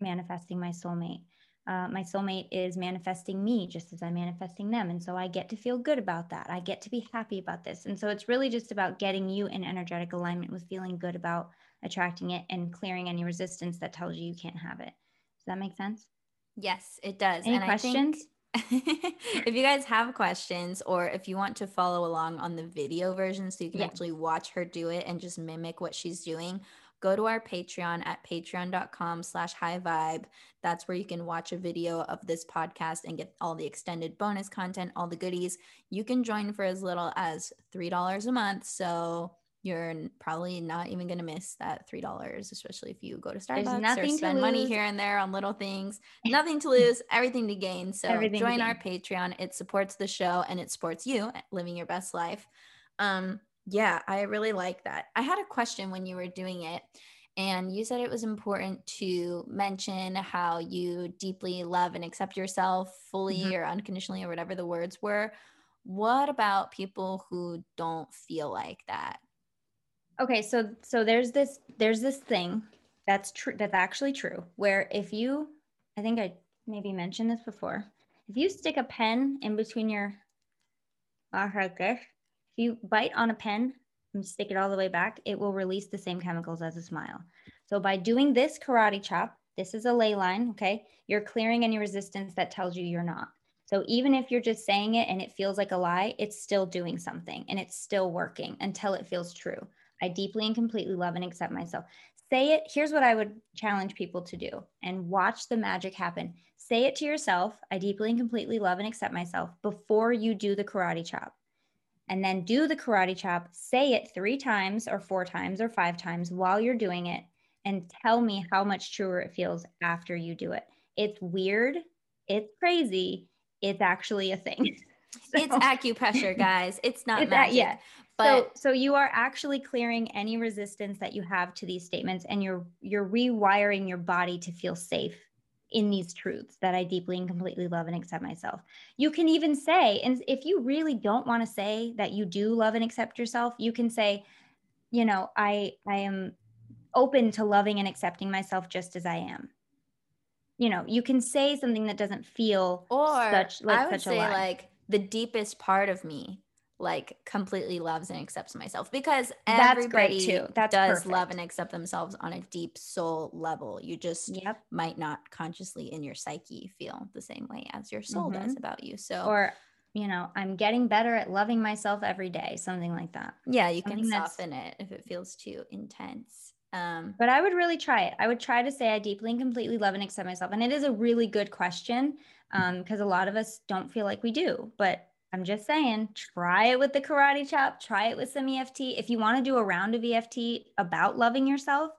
manifesting my soulmate uh, my soulmate is manifesting me just as I'm manifesting them. And so I get to feel good about that. I get to be happy about this. And so it's really just about getting you in energetic alignment with feeling good about attracting it and clearing any resistance that tells you you can't have it. Does that make sense? Yes, it does. Any and questions? If you guys have questions or if you want to follow along on the video version so you can yeah. actually watch her do it and just mimic what she's doing go to our Patreon at patreon.com slash high vibe. That's where you can watch a video of this podcast and get all the extended bonus content, all the goodies. You can join for as little as $3 a month. So you're probably not even going to miss that $3, especially if you go to Starbucks or spend money here and there on little things. Nothing to lose, everything to gain. So everything join our Patreon. It supports the show and it supports you living your best life. Um, yeah, I really like that. I had a question when you were doing it, and you said it was important to mention how you deeply love and accept yourself fully mm-hmm. or unconditionally or whatever the words were. What about people who don't feel like that? Okay, so so there's this there's this thing that's true that's actually true where if you I think I maybe mentioned this before. If you stick a pen in between your uh, if you bite on a pen and stick it all the way back, it will release the same chemicals as a smile. So by doing this karate chop, this is a ley line, okay? You're clearing any resistance that tells you you're not. So even if you're just saying it and it feels like a lie, it's still doing something and it's still working until it feels true. I deeply and completely love and accept myself. Say it. Here's what I would challenge people to do and watch the magic happen. Say it to yourself. I deeply and completely love and accept myself before you do the karate chop. And then do the karate chop. Say it three times or four times or five times while you're doing it and tell me how much truer it feels after you do it. It's weird. It's crazy. It's actually a thing. so, it's acupressure, guys. It's not it's magic. That, yeah. But so, so you are actually clearing any resistance that you have to these statements and you're you're rewiring your body to feel safe in these truths that I deeply and completely love and accept myself. You can even say, and if you really don't want to say that you do love and accept yourself, you can say, you know, I I am open to loving and accepting myself just as I am. You know, you can say something that doesn't feel or such like I would such say like the deepest part of me like completely loves and accepts myself because that's great too. That does perfect. love and accept themselves on a deep soul level. You just yep. might not consciously in your psyche feel the same way as your soul mm-hmm. does about you. So or you know, I'm getting better at loving myself every day, something like that. Yeah, you something can soften it if it feels too intense. Um, but I would really try it. I would try to say I deeply and completely love and accept myself. And it is a really good question because um, a lot of us don't feel like we do. But I'm just saying, try it with the karate chop, try it with some EFT. If you want to do a round of EFT about loving yourself,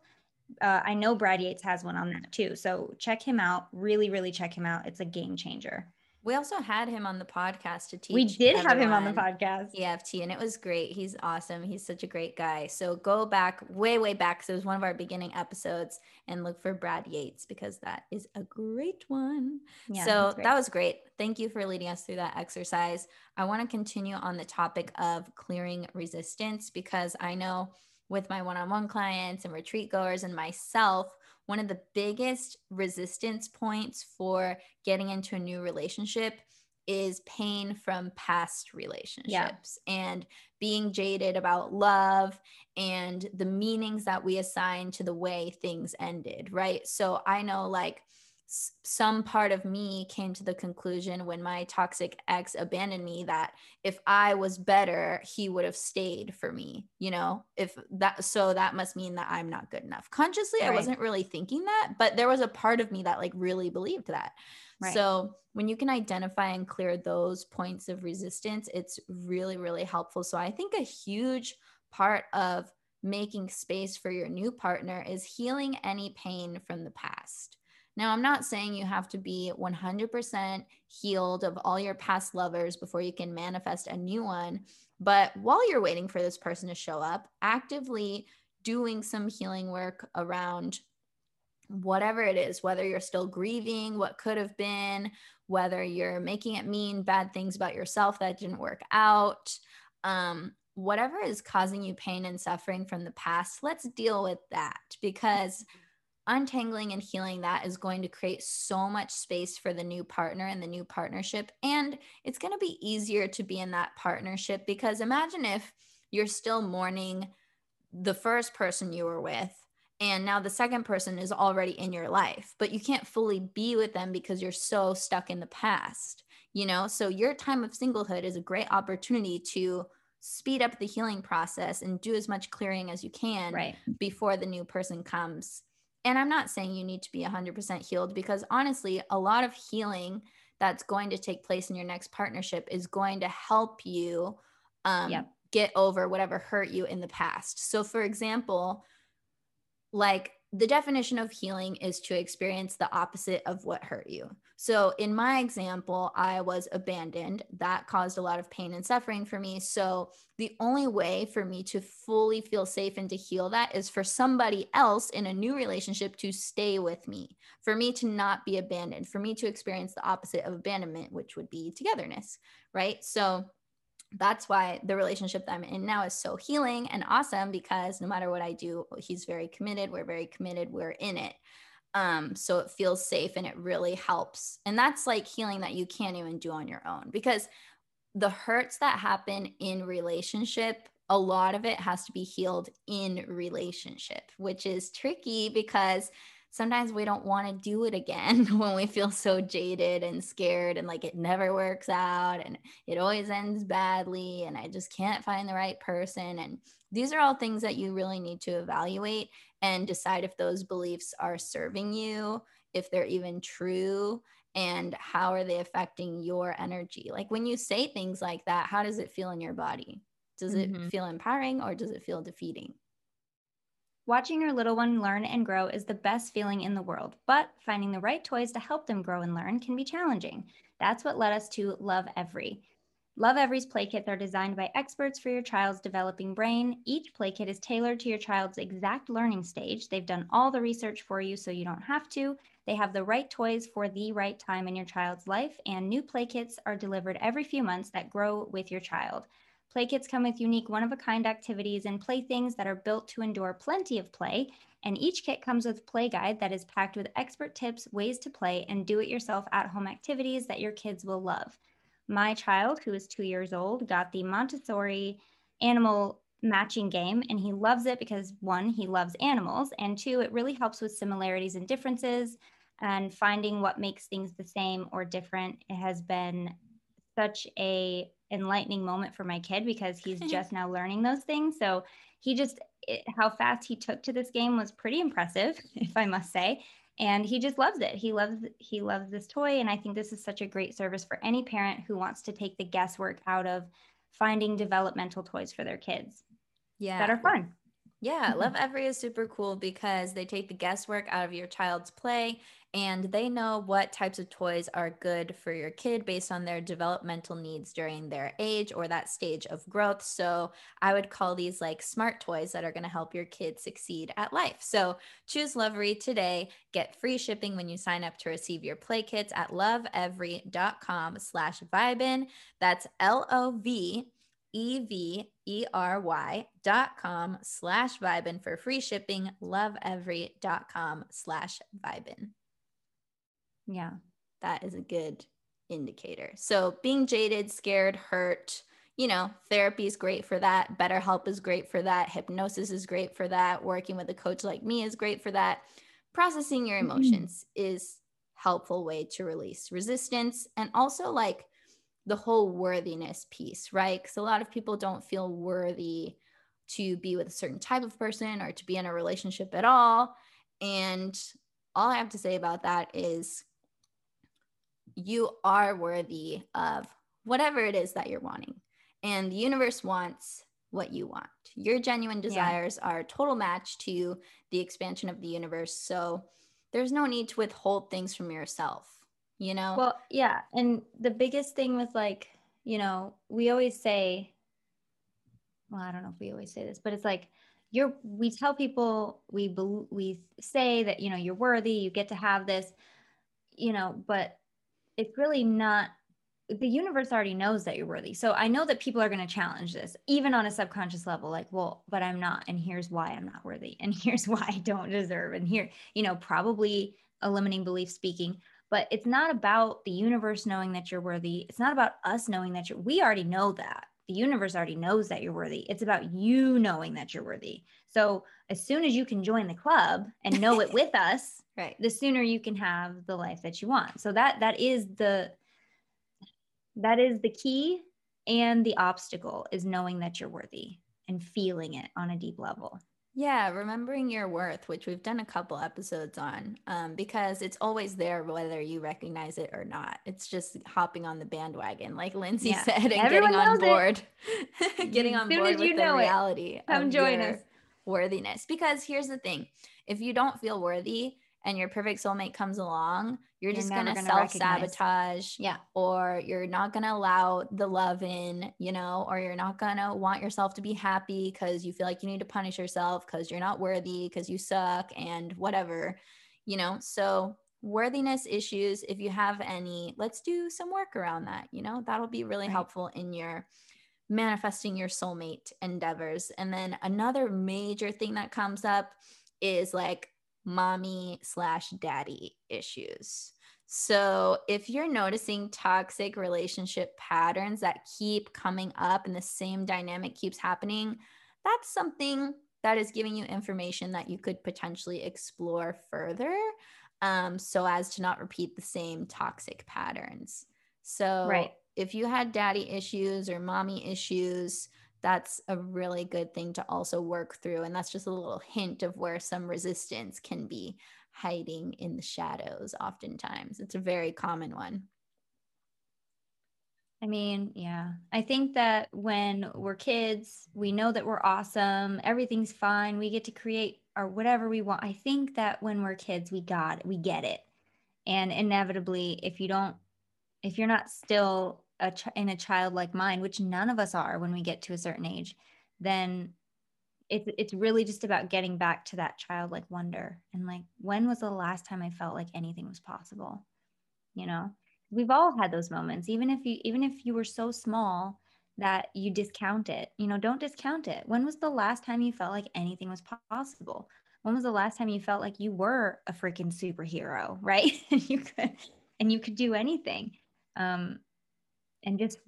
uh, I know Brad Yates has one on that too. So check him out. Really, really check him out. It's a game changer. We also had him on the podcast to teach. We did have him on the podcast. EFT, and it was great. He's awesome. He's such a great guy. So go back way, way back. So it was one of our beginning episodes and look for Brad Yates because that is a great one. Yeah, so that was great. Thank you for leading us through that exercise. I want to continue on the topic of clearing resistance because I know with my one on one clients and retreat goers and myself, one of the biggest resistance points for getting into a new relationship is pain from past relationships yeah. and being jaded about love and the meanings that we assign to the way things ended, right? So I know like some part of me came to the conclusion when my toxic ex abandoned me that if I was better, he would have stayed for me, you know? If that, so that must mean that I'm not good enough. Consciously, right. I wasn't really thinking that, but there was a part of me that like really believed that. Right. So when you can identify and clear those points of resistance, it's really, really helpful. So I think a huge part of making space for your new partner is healing any pain from the past now, I'm not saying you have to be 100% healed of all your past lovers before you can manifest a new one. But while you're waiting for this person to show up, actively doing some healing work around whatever it is, whether you're still grieving what could have been, whether you're making it mean bad things about yourself that didn't work out, um, whatever is causing you pain and suffering from the past, let's deal with that because untangling and healing that is going to create so much space for the new partner and the new partnership. And it's going to be easier to be in that partnership because imagine if you're still mourning the first person you were with and now the second person is already in your life but you can't fully be with them because you're so stuck in the past you know so your time of singlehood is a great opportunity to speed up the healing process and do as much clearing as you can right. before the new person comes and I'm not saying you need to be 100% healed because honestly, a lot of healing that's going to take place in your next partnership is going to help you um, yep. get over whatever hurt you in the past. So, for example, like the definition of healing is to experience the opposite of what hurt you. So, in my example, I was abandoned. That caused a lot of pain and suffering for me. So, the only way for me to fully feel safe and to heal that is for somebody else in a new relationship to stay with me, for me to not be abandoned, for me to experience the opposite of abandonment, which would be togetherness. Right. So, that's why the relationship that I'm in now is so healing and awesome because no matter what I do, he's very committed. We're very committed. We're in it. Um, so it feels safe and it really helps. And that's like healing that you can't even do on your own because the hurts that happen in relationship, a lot of it has to be healed in relationship, which is tricky because sometimes we don't want to do it again when we feel so jaded and scared and like it never works out and it always ends badly and I just can't find the right person. And these are all things that you really need to evaluate and decide if those beliefs are serving you, if they're even true, and how are they affecting your energy. Like when you say things like that, how does it feel in your body? Does it mm-hmm. feel empowering or does it feel defeating? Watching your little one learn and grow is the best feeling in the world, but finding the right toys to help them grow and learn can be challenging. That's what led us to Lovevery. Lovevery's play kits are designed by experts for your child's developing brain. Each play kit is tailored to your child's exact learning stage. They've done all the research for you so you don't have to. They have the right toys for the right time in your child's life, and new play kits are delivered every few months that grow with your child. Play kits come with unique one of a kind activities and playthings that are built to endure plenty of play. And each kit comes with play guide that is packed with expert tips, ways to play, and do it yourself at home activities that your kids will love. My child, who is two years old, got the Montessori animal matching game and he loves it because one, he loves animals, and two, it really helps with similarities and differences and finding what makes things the same or different. It has been such a enlightening moment for my kid because he's just now learning those things. So he just it, how fast he took to this game was pretty impressive, if I must say. And he just loves it. He loves he loves this toy, and I think this is such a great service for any parent who wants to take the guesswork out of finding developmental toys for their kids. Yeah, that are fun. Yeah, mm-hmm. Lovevery is super cool because they take the guesswork out of your child's play and they know what types of toys are good for your kid based on their developmental needs during their age or that stage of growth. So I would call these like smart toys that are going to help your kid succeed at life. So choose Lovevery today. Get free shipping when you sign up to receive your play kits at lovevery.com slash vibin. That's L-O-V E-V-E-R-Y dot com slash vibin for free shipping, lovevery.com slash vibin. Yeah. That is a good indicator. So being jaded, scared, hurt, you know, therapy is great for that. BetterHelp is great for that. Hypnosis is great for that. Working with a coach like me is great for that. Processing your mm-hmm. emotions mm-hmm. is helpful way to release resistance and also like the whole worthiness piece, right? Because a lot of people don't feel worthy to be with a certain type of person or to be in a relationship at all. And all I have to say about that is you are worthy of whatever it is that you're wanting. And the universe wants what you want. Your genuine desires yeah. are a total match to the expansion of the universe. So there's no need to withhold things from yourself, you know? Well, yeah. And the biggest thing with like, you know, we always say, well, I don't know if we always say this, but it's like, you're we tell people we we say that you know you're worthy you get to have this you know but it's really not the universe already knows that you're worthy. So I know that people are going to challenge this, even on a subconscious level, like, well, but I'm not. And here's why I'm not worthy. And here's why I don't deserve. And here, you know, probably a limiting belief speaking. But it's not about the universe knowing that you're worthy. It's not about us knowing that you're, we already know that. The universe already knows that you're worthy. It's about you knowing that you're worthy. So as soon as you can join the club and know it with us, right. the sooner you can have the life that you want. So that that is the that is the key and the obstacle is knowing that you're worthy and feeling it on a deep level. Yeah remembering your worth which we've done a couple episodes on um, because it's always there whether you recognize it or not. It's just hopping on the bandwagon like lindsay yeah. said and Everyone getting on board. Getting on board with the reality it, come join us worthiness because here's the thing if you don't feel worthy and your perfect soulmate comes along, you're, you're just going to self sabotage. Yeah. Or you're not going to allow the love in, you know, or you're not going to want yourself to be happy because you feel like you need to punish yourself because you're not worthy, because you suck and whatever, you know. So, worthiness issues, if you have any, let's do some work around that. You know, that'll be really right. helpful in your manifesting your soulmate endeavors. And then another major thing that comes up is like mommy slash daddy issues. So, if you're noticing toxic relationship patterns that keep coming up and the same dynamic keeps happening, that's something that is giving you information that you could potentially explore further um, so as to not repeat the same toxic patterns. So, right. If you had daddy issues or mommy issues, that's a really good thing to also work through. And that's just a little hint of where some resistance can be hiding in the shadows, oftentimes. It's a very common one. I mean, yeah. I think that when we're kids, we know that we're awesome, everything's fine, we get to create or whatever we want. I think that when we're kids, we got we get it. And inevitably, if you don't if you're not still a ch- in a childlike mind, which none of us are when we get to a certain age, then it's it's really just about getting back to that childlike wonder and like when was the last time I felt like anything was possible? You know? we've all had those moments even if you even if you were so small that you discount it you know don't discount it when was the last time you felt like anything was possible when was the last time you felt like you were a freaking superhero right and you could and you could do anything um and just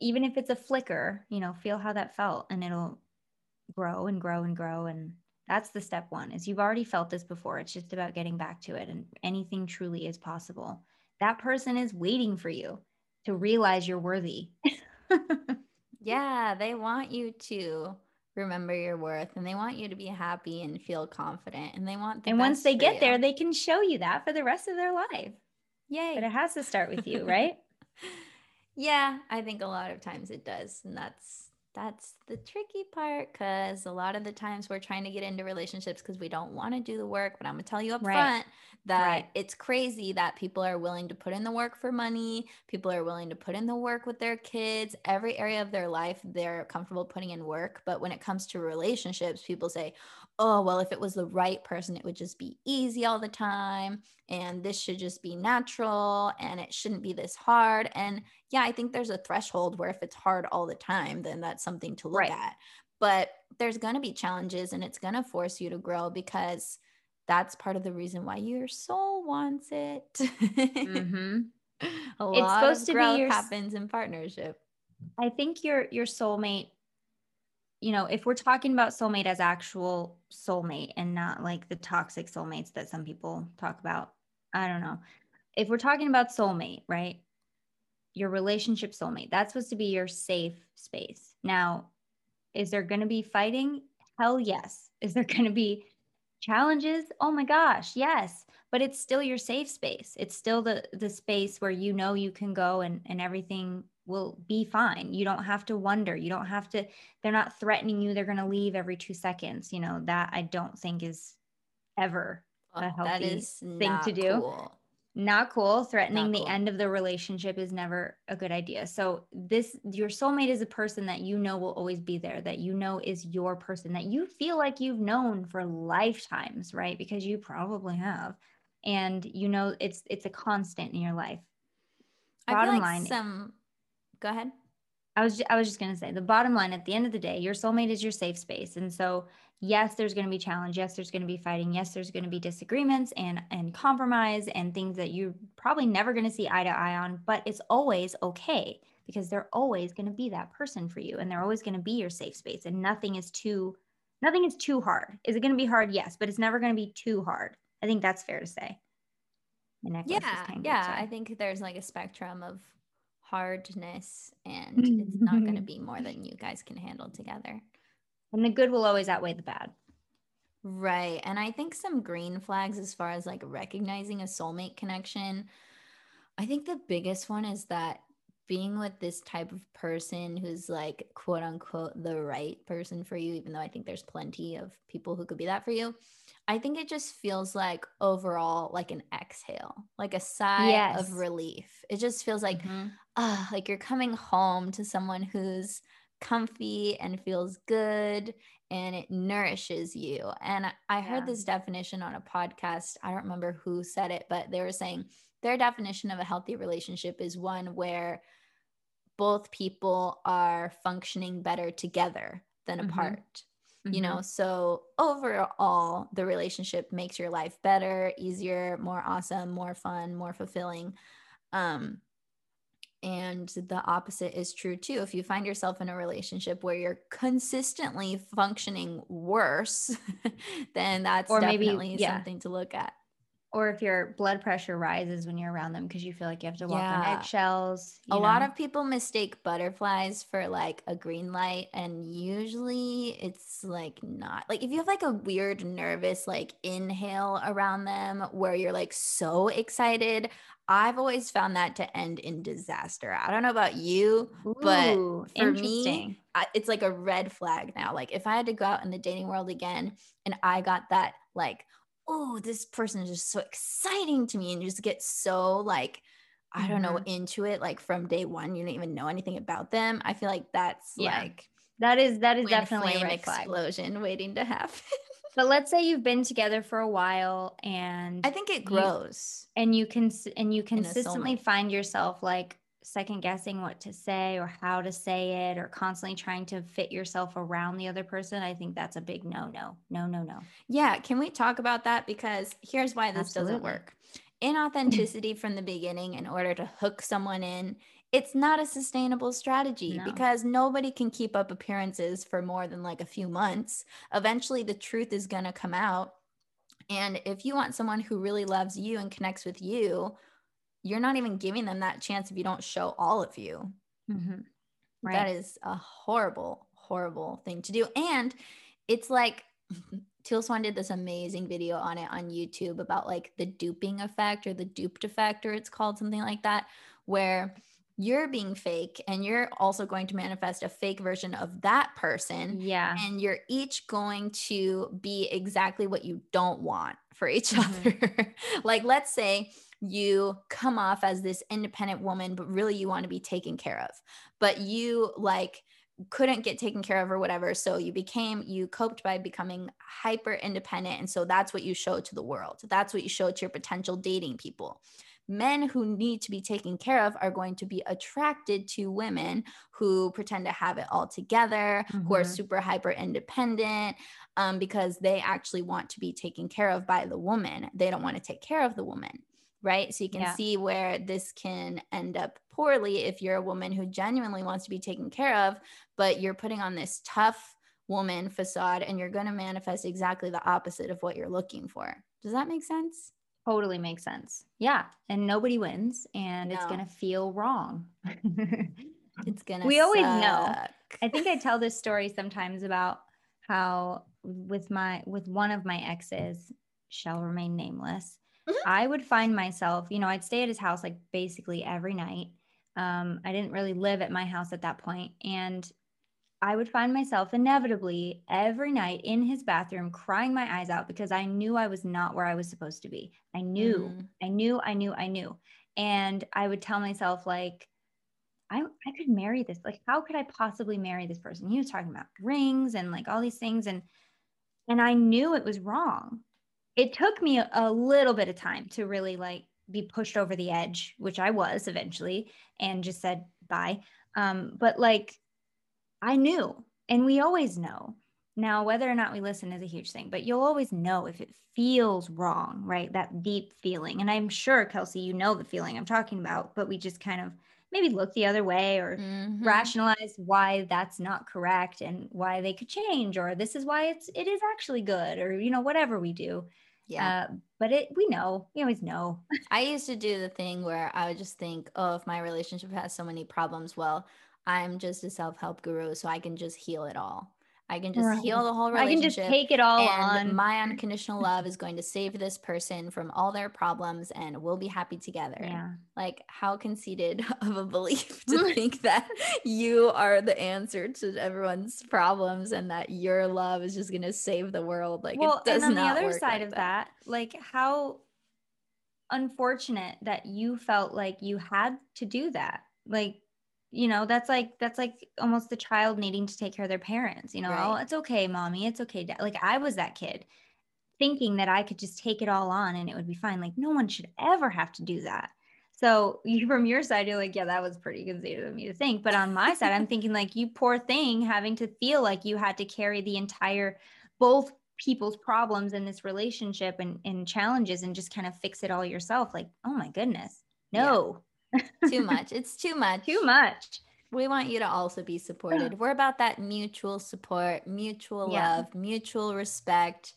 even if it's a flicker you know feel how that felt and it'll grow and grow and grow and that's the step one is you've already felt this before it's just about getting back to it and anything truly is possible that person is waiting for you to realize you're worthy. yeah, they want you to remember your worth and they want you to be happy and feel confident and they want the And once they get you. there, they can show you that for the rest of their life. Yay. But it has to start with you, right? yeah, I think a lot of times it does. And that's that's the tricky part because a lot of the times we're trying to get into relationships because we don't want to do the work. But I'm gonna tell you up right. front that right. it's crazy that people are willing to put in the work for money. People are willing to put in the work with their kids. Every area of their life, they're comfortable putting in work. But when it comes to relationships, people say, oh, well, if it was the right person, it would just be easy all the time. And this should just be natural and it shouldn't be this hard. And yeah, I think there's a threshold where if it's hard all the time, then that's something to look right. at. But there's going to be challenges and it's going to force you to grow because that's part of the reason why your soul wants it. mm-hmm. A lot it's supposed of to growth be your, happens in partnership. I think your your soulmate you know, if we're talking about soulmate as actual soulmate and not like the toxic soulmates that some people talk about, I don't know. If we're talking about soulmate, right? Your relationship soulmate, that's supposed to be your safe space. Now, is there going to be fighting? Hell yes. Is there going to be challenges? Oh my gosh, yes. But it's still your safe space. It's still the the space where you know you can go and and everything will be fine. You don't have to wonder. You don't have to, they're not threatening you. They're going to leave every two seconds. You know, that I don't think is ever a oh, healthy thing to do. Cool. Not cool. Threatening not the end of the relationship is never a good idea. So, this, your soulmate is a person that you know will always be there, that you know is your person, that you feel like you've known for lifetimes, right? Because you probably have. And you know it's it's a constant in your life. Bottom like line, some go ahead. I was I was just going to say the bottom line at the end of the day, your soulmate is your safe space. And so, yes, there's going to be challenge, yes, there's going to be fighting, yes, there's going to be disagreements and and compromise and things that you're probably never going to see eye to eye on, but it's always okay because they're always going to be that person for you and they're always going to be your safe space and nothing is too nothing is too hard. Is it going to be hard? Yes, but it's never going to be too hard. I think that's fair to say. yeah, yeah. I think there's like a spectrum of hardness and it's not going to be more than you guys can handle together. And the good will always outweigh the bad. Right. And I think some green flags as far as like recognizing a soulmate connection. I think the biggest one is that being with this type of person who's like quote unquote the right person for you, even though I think there's plenty of people who could be that for you. I think it just feels like overall like an exhale, like a sigh yes. of relief. It just feels like, mm-hmm. Uh, like you're coming home to someone who's comfy and feels good and it nourishes you. And I heard yeah. this definition on a podcast. I don't remember who said it, but they were saying their definition of a healthy relationship is one where both people are functioning better together than mm-hmm. apart. Mm-hmm. You know, so overall, the relationship makes your life better, easier, more awesome, more fun, more fulfilling. Um, And the opposite is true too. If you find yourself in a relationship where you're consistently functioning worse, then that's or definitely maybe, yeah. something to look at or if your blood pressure rises when you're around them because you feel like you have to walk yeah. on eggshells. a know? lot of people mistake butterflies for like a green light, and usually it's like not. Like if you have like a weird nervous like inhale around them where you're like so excited, I've always found that to end in disaster. I don't know about you, Ooh, but for me, it's like a red flag now. Like if I had to go out in the dating world again and I got that like oh, this person is just so exciting to me and you just get so like, I don't know, mm-hmm. into it like from day one. You don't even know anything about them. I feel like that's yeah. like that is that is definitely a explosion flag. waiting to happen. but let's say you've been together for a while and I think it grows. You, and you can and you consistently find yourself like second guessing what to say or how to say it or constantly trying to fit yourself around the other person, I think that's a big no, no, no, no, no. Yeah. Can we talk about that? Because here's why this Absolutely. doesn't work. Inauthenticity from the beginning in order to hook someone in, it's not a sustainable strategy no. because nobody can keep up appearances for more than like a few months. Eventually, the truth is going to come out. And if you want someone who really loves you and connects with you, you're not even giving them that chance if you don't show all of you. Mm-hmm. Right. That is a horrible, horrible thing to do. And it's like Teal Swan did this amazing video on it on YouTube about like the duping effect or the duped effect, or it's called something like that, where you're being fake and you're also going to manifest a fake version of that person. Yeah. And you're each going to be exactly what you don't want for each mm-hmm. other. like, let's say you come off as this independent woman, but really you want to be taken care of. But you like couldn't get taken care of or whatever. So you became, you coped by becoming hyper independent. And so that's what you show to the world. That's what you show to your potential dating people. Men who need to be taken care of are going to be attracted to women who pretend to have it all together, mm-hmm. who are mm-hmm. super hyper independent, um, because they actually want to be taken care of by the woman. They don't want to take care of the woman right? So you can yeah. see where this can end up poorly if you're a woman who genuinely wants to be taken care of, but you're putting on this tough woman facade and you're going to manifest exactly the opposite of what you're looking for. Does that make sense? Totally makes sense. Yeah. And nobody wins and no. it's going to feel wrong. it's going to We suck. always know. I think I tell this story sometimes about how with my with one of my exes shall remain nameless Mm-hmm. I would find myself, you know, I'd stay at his house like basically every night. Um, I didn't really live at my house at that point, and I would find myself inevitably every night in his bathroom crying my eyes out because I knew I was not where I was supposed to be. I knew, mm. I knew, I knew, I knew. And I would tell myself, like, I, I could marry this. Like, how could I possibly marry this person? He was talking about rings and like all these things. And and I knew it was wrong it took me a, little bit of time to really like be pushed over the edge, which I was eventually, and just said bye. Um, but like I knew, and we always know. Now, whether or not we listen is a huge thing, but you'll always know if it feels wrong, right? That deep feeling. And I'm sure, Kelsey, you know the feeling I'm talking about, but we just kind of maybe look the other way or mm-hmm. rationalize why that's not correct and why they could change or this is why it's it is actually good or you know whatever we do. Yeah. Uh, but it we know we always know. I used to do the thing where i would just think oh if my relationship has so many problems well i'm just a self-help guru so i can just heal it all I can just right. heal the whole relationship. I can just take it all and on. My unconditional love is going to save this person from all their problems and we'll be happy together. Yeah. Like how conceited of a belief to think that you are the answer to everyone's problems and that your love is just going to save the world. Like well, it does and on the other side like of that. that, like how unfortunate that you felt like you had to do that. Like you know that's like that's like almost the child needing to take care of their parents you know right. oh it's okay mommy it's okay dad. like i was that kid thinking that i could just take it all on and it would be fine like no one should ever have to do that so you from your side you're like yeah that was pretty conceited of me to think but on my side i'm thinking like you poor thing having to feel like you had to carry the entire both people's problems in this relationship and, and challenges and just kind of fix it all yourself like oh my goodness no too much. It's too much. Too much. We want you to also be supported. We're about that mutual support, mutual yeah. love, mutual respect,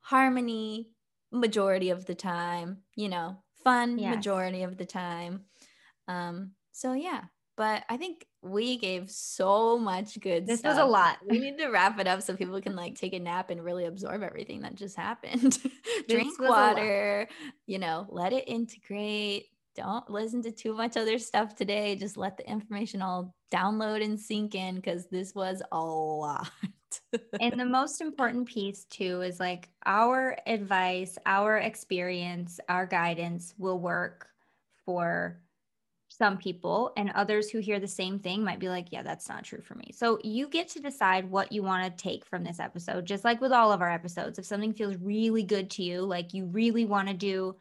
harmony majority of the time, you know, fun yes. majority of the time. Um so yeah, but I think we gave so much good this stuff. was a lot we need to wrap it up so people can like take a nap and really absorb everything that just happened drink water you know let it integrate don't listen to too much other stuff today. Just let the information all download and sink in because this was a lot. And the most important piece too is like our advice our experience our guidance will work for some people and others who hear the same thing might be like yeah that's not true for me. So you get to decide what you want to take from this episode just like with all of our episodes. If something feels really good to you like you really want to do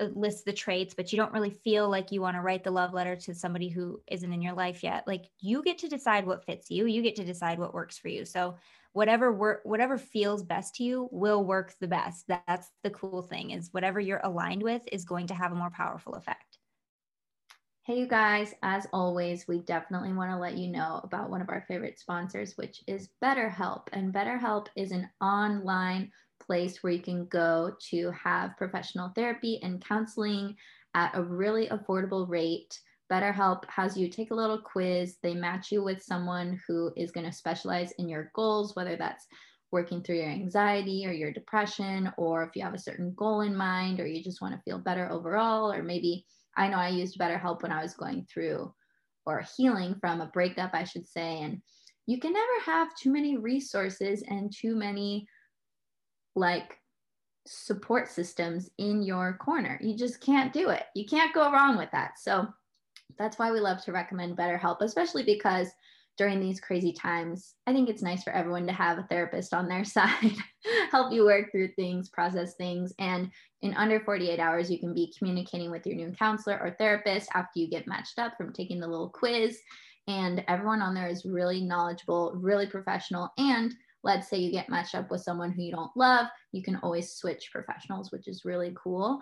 uh, list the traits but you don't really feel like you want to write the love letter to somebody who isn't in your life yet. Like you get to decide what fits you you get to decide what works for you. So whatever work whatever feels best to you will work the best. That's the cool thing is whatever you're aligned with is going to have a more powerful effect. Hey, you guys, as always, we definitely want to let you know about one of our favorite sponsors, which is BetterHelp. And BetterHelp is an online place where you can go to have professional therapy and counseling at a really affordable rate. BetterHelp has you take a little quiz. They match you with someone who is going to specialize in your goals, whether that's working through your anxiety or your depression, or if you have a certain goal in mind, or you just want to feel better overall, or maybe I know I used BetterHelp when I was going through or healing from a breakup, I should say. And you can never have too many resources and too many like support systems in your corner. You just can't do it. You can't go wrong with that. So that's why we love to recommend BetterHelp, especially because during these crazy times, I think it's nice for everyone to have a therapist on their side, help you work through things, process things. And in under 48 hours, you can be communicating with your new counselor or therapist after you get matched up from taking the little quiz. And everyone on there is really knowledgeable, really professional. And let's say you get matched up with someone who you don't love, you can always switch professionals, which is really cool.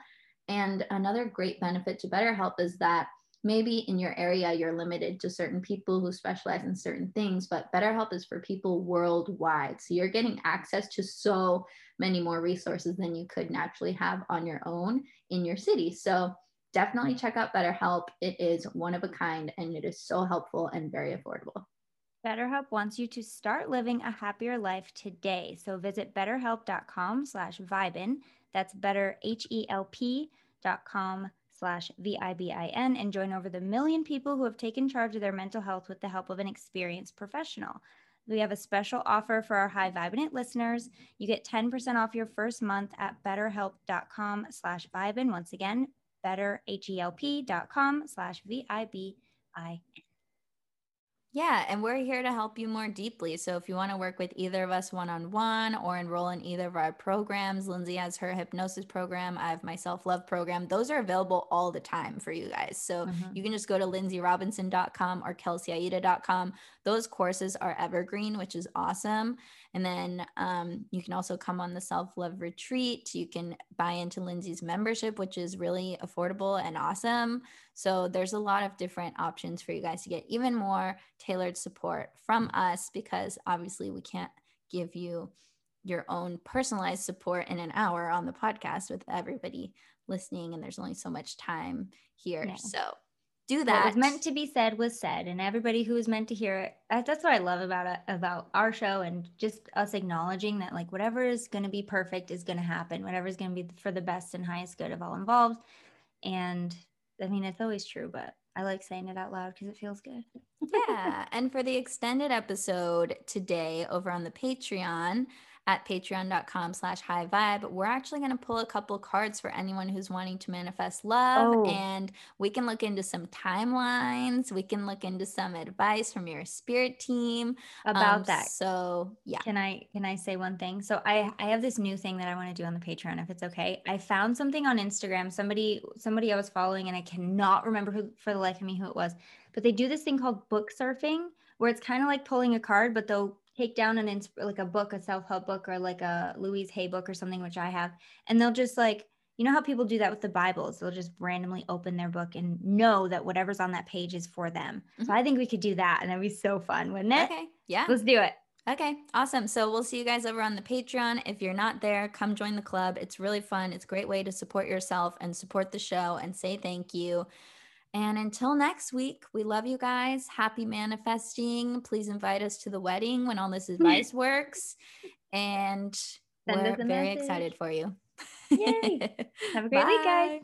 And another great benefit to BetterHelp is that maybe in your area you're limited to certain people who specialize in certain things but betterhelp is for people worldwide. So you're getting access to so many more resources than you could naturally have on your own in your city. So definitely check out betterhelp. It is one of a kind and it is so helpful and very affordable BetterHelp wants you to start living a happier life today. So visit betterhelp.com slash vibin. That's better, dot com slash VIBIN and join over the million people who have taken charge of their mental health with the help of an experienced professional. We have a special offer for our High Vibin' It listeners. You get 10% off your first month at betterhelp.com slash vibin. Once again, betterhelp.com slash V-I-B-I-N. Yeah, and we're here to help you more deeply. So if you want to work with either of us one on one or enroll in either of our programs, Lindsay has her hypnosis program, I have my self love program. Those are available all the time for you guys. So mm-hmm. you can just go to lindsayrobinson.com or kelseyaida.com. Those courses are evergreen, which is awesome. And then um, you can also come on the self love retreat. You can buy into Lindsay's membership, which is really affordable and awesome. So there's a lot of different options for you guys to get even more tailored support from us because obviously we can't give you your own personalized support in an hour on the podcast with everybody listening and there's only so much time here. Yeah. So do that. What was meant to be said was said, and everybody who was meant to hear it. Uh, that's what I love about it, about our show, and just us acknowledging that like whatever is going to be perfect is going to happen. Whatever is going to be for the best and highest good of all involved. And I mean, it's always true, but I like saying it out loud because it feels good. yeah, and for the extended episode today over on the Patreon at patreon.com slash high vibe. We're actually going to pull a couple cards for anyone who's wanting to manifest love oh. and we can look into some timelines. We can look into some advice from your spirit team. About um, that. so yeah. Can i can i say one thing? So i i have this new thing that i want to do on the patreon if it's okay. I found something on instagram. Somebody somebody i was following and i cannot remember who for the life of me who it was. But they do this thing called book surfing where it's kind of like pulling a card but they'll take down an insp- like a book, a self help book, or like a Louise Hay book or something, which I have, and they'll just like you know how people do that with the Bibles? They'll just randomly open their book and know that whatever's on that page is for them. Mm-hmm. So I think we could do that and that'd be so fun, wouldn't it? Okay. Yeah. Let's do it. Okay, awesome. So we'll see you guys over on the Patreon. If you're not there, come join the club. It's really fun. It's a great way to support yourself and support the show and say thank you. And until next week, we love you guys. Happy manifesting. Please invite us to the wedding when all this hmm. advice works. And Send we're very message. excited for you. Yay. Have a great Bye. week, guys.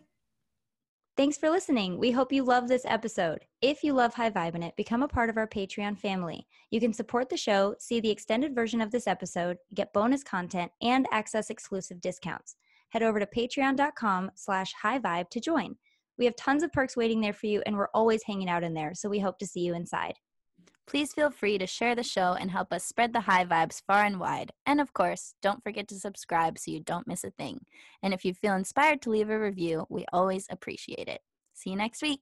Thanks for listening. We hope you love this episode. If you love High Vibin' It, become a part of our Patreon family. You can support the show, see the extended version of this episode, get bonus content, and access exclusive discounts. Head over to patreon.com slash high vibe to join. We have tons of perks waiting there for you, and we're always hanging out in there, so we hope to see you inside. Please feel free to share the show and help us spread the high vibes far and wide. And of course, don't forget to subscribe so you don't miss a thing. And if you feel inspired to leave a review, we always appreciate it. See you next week.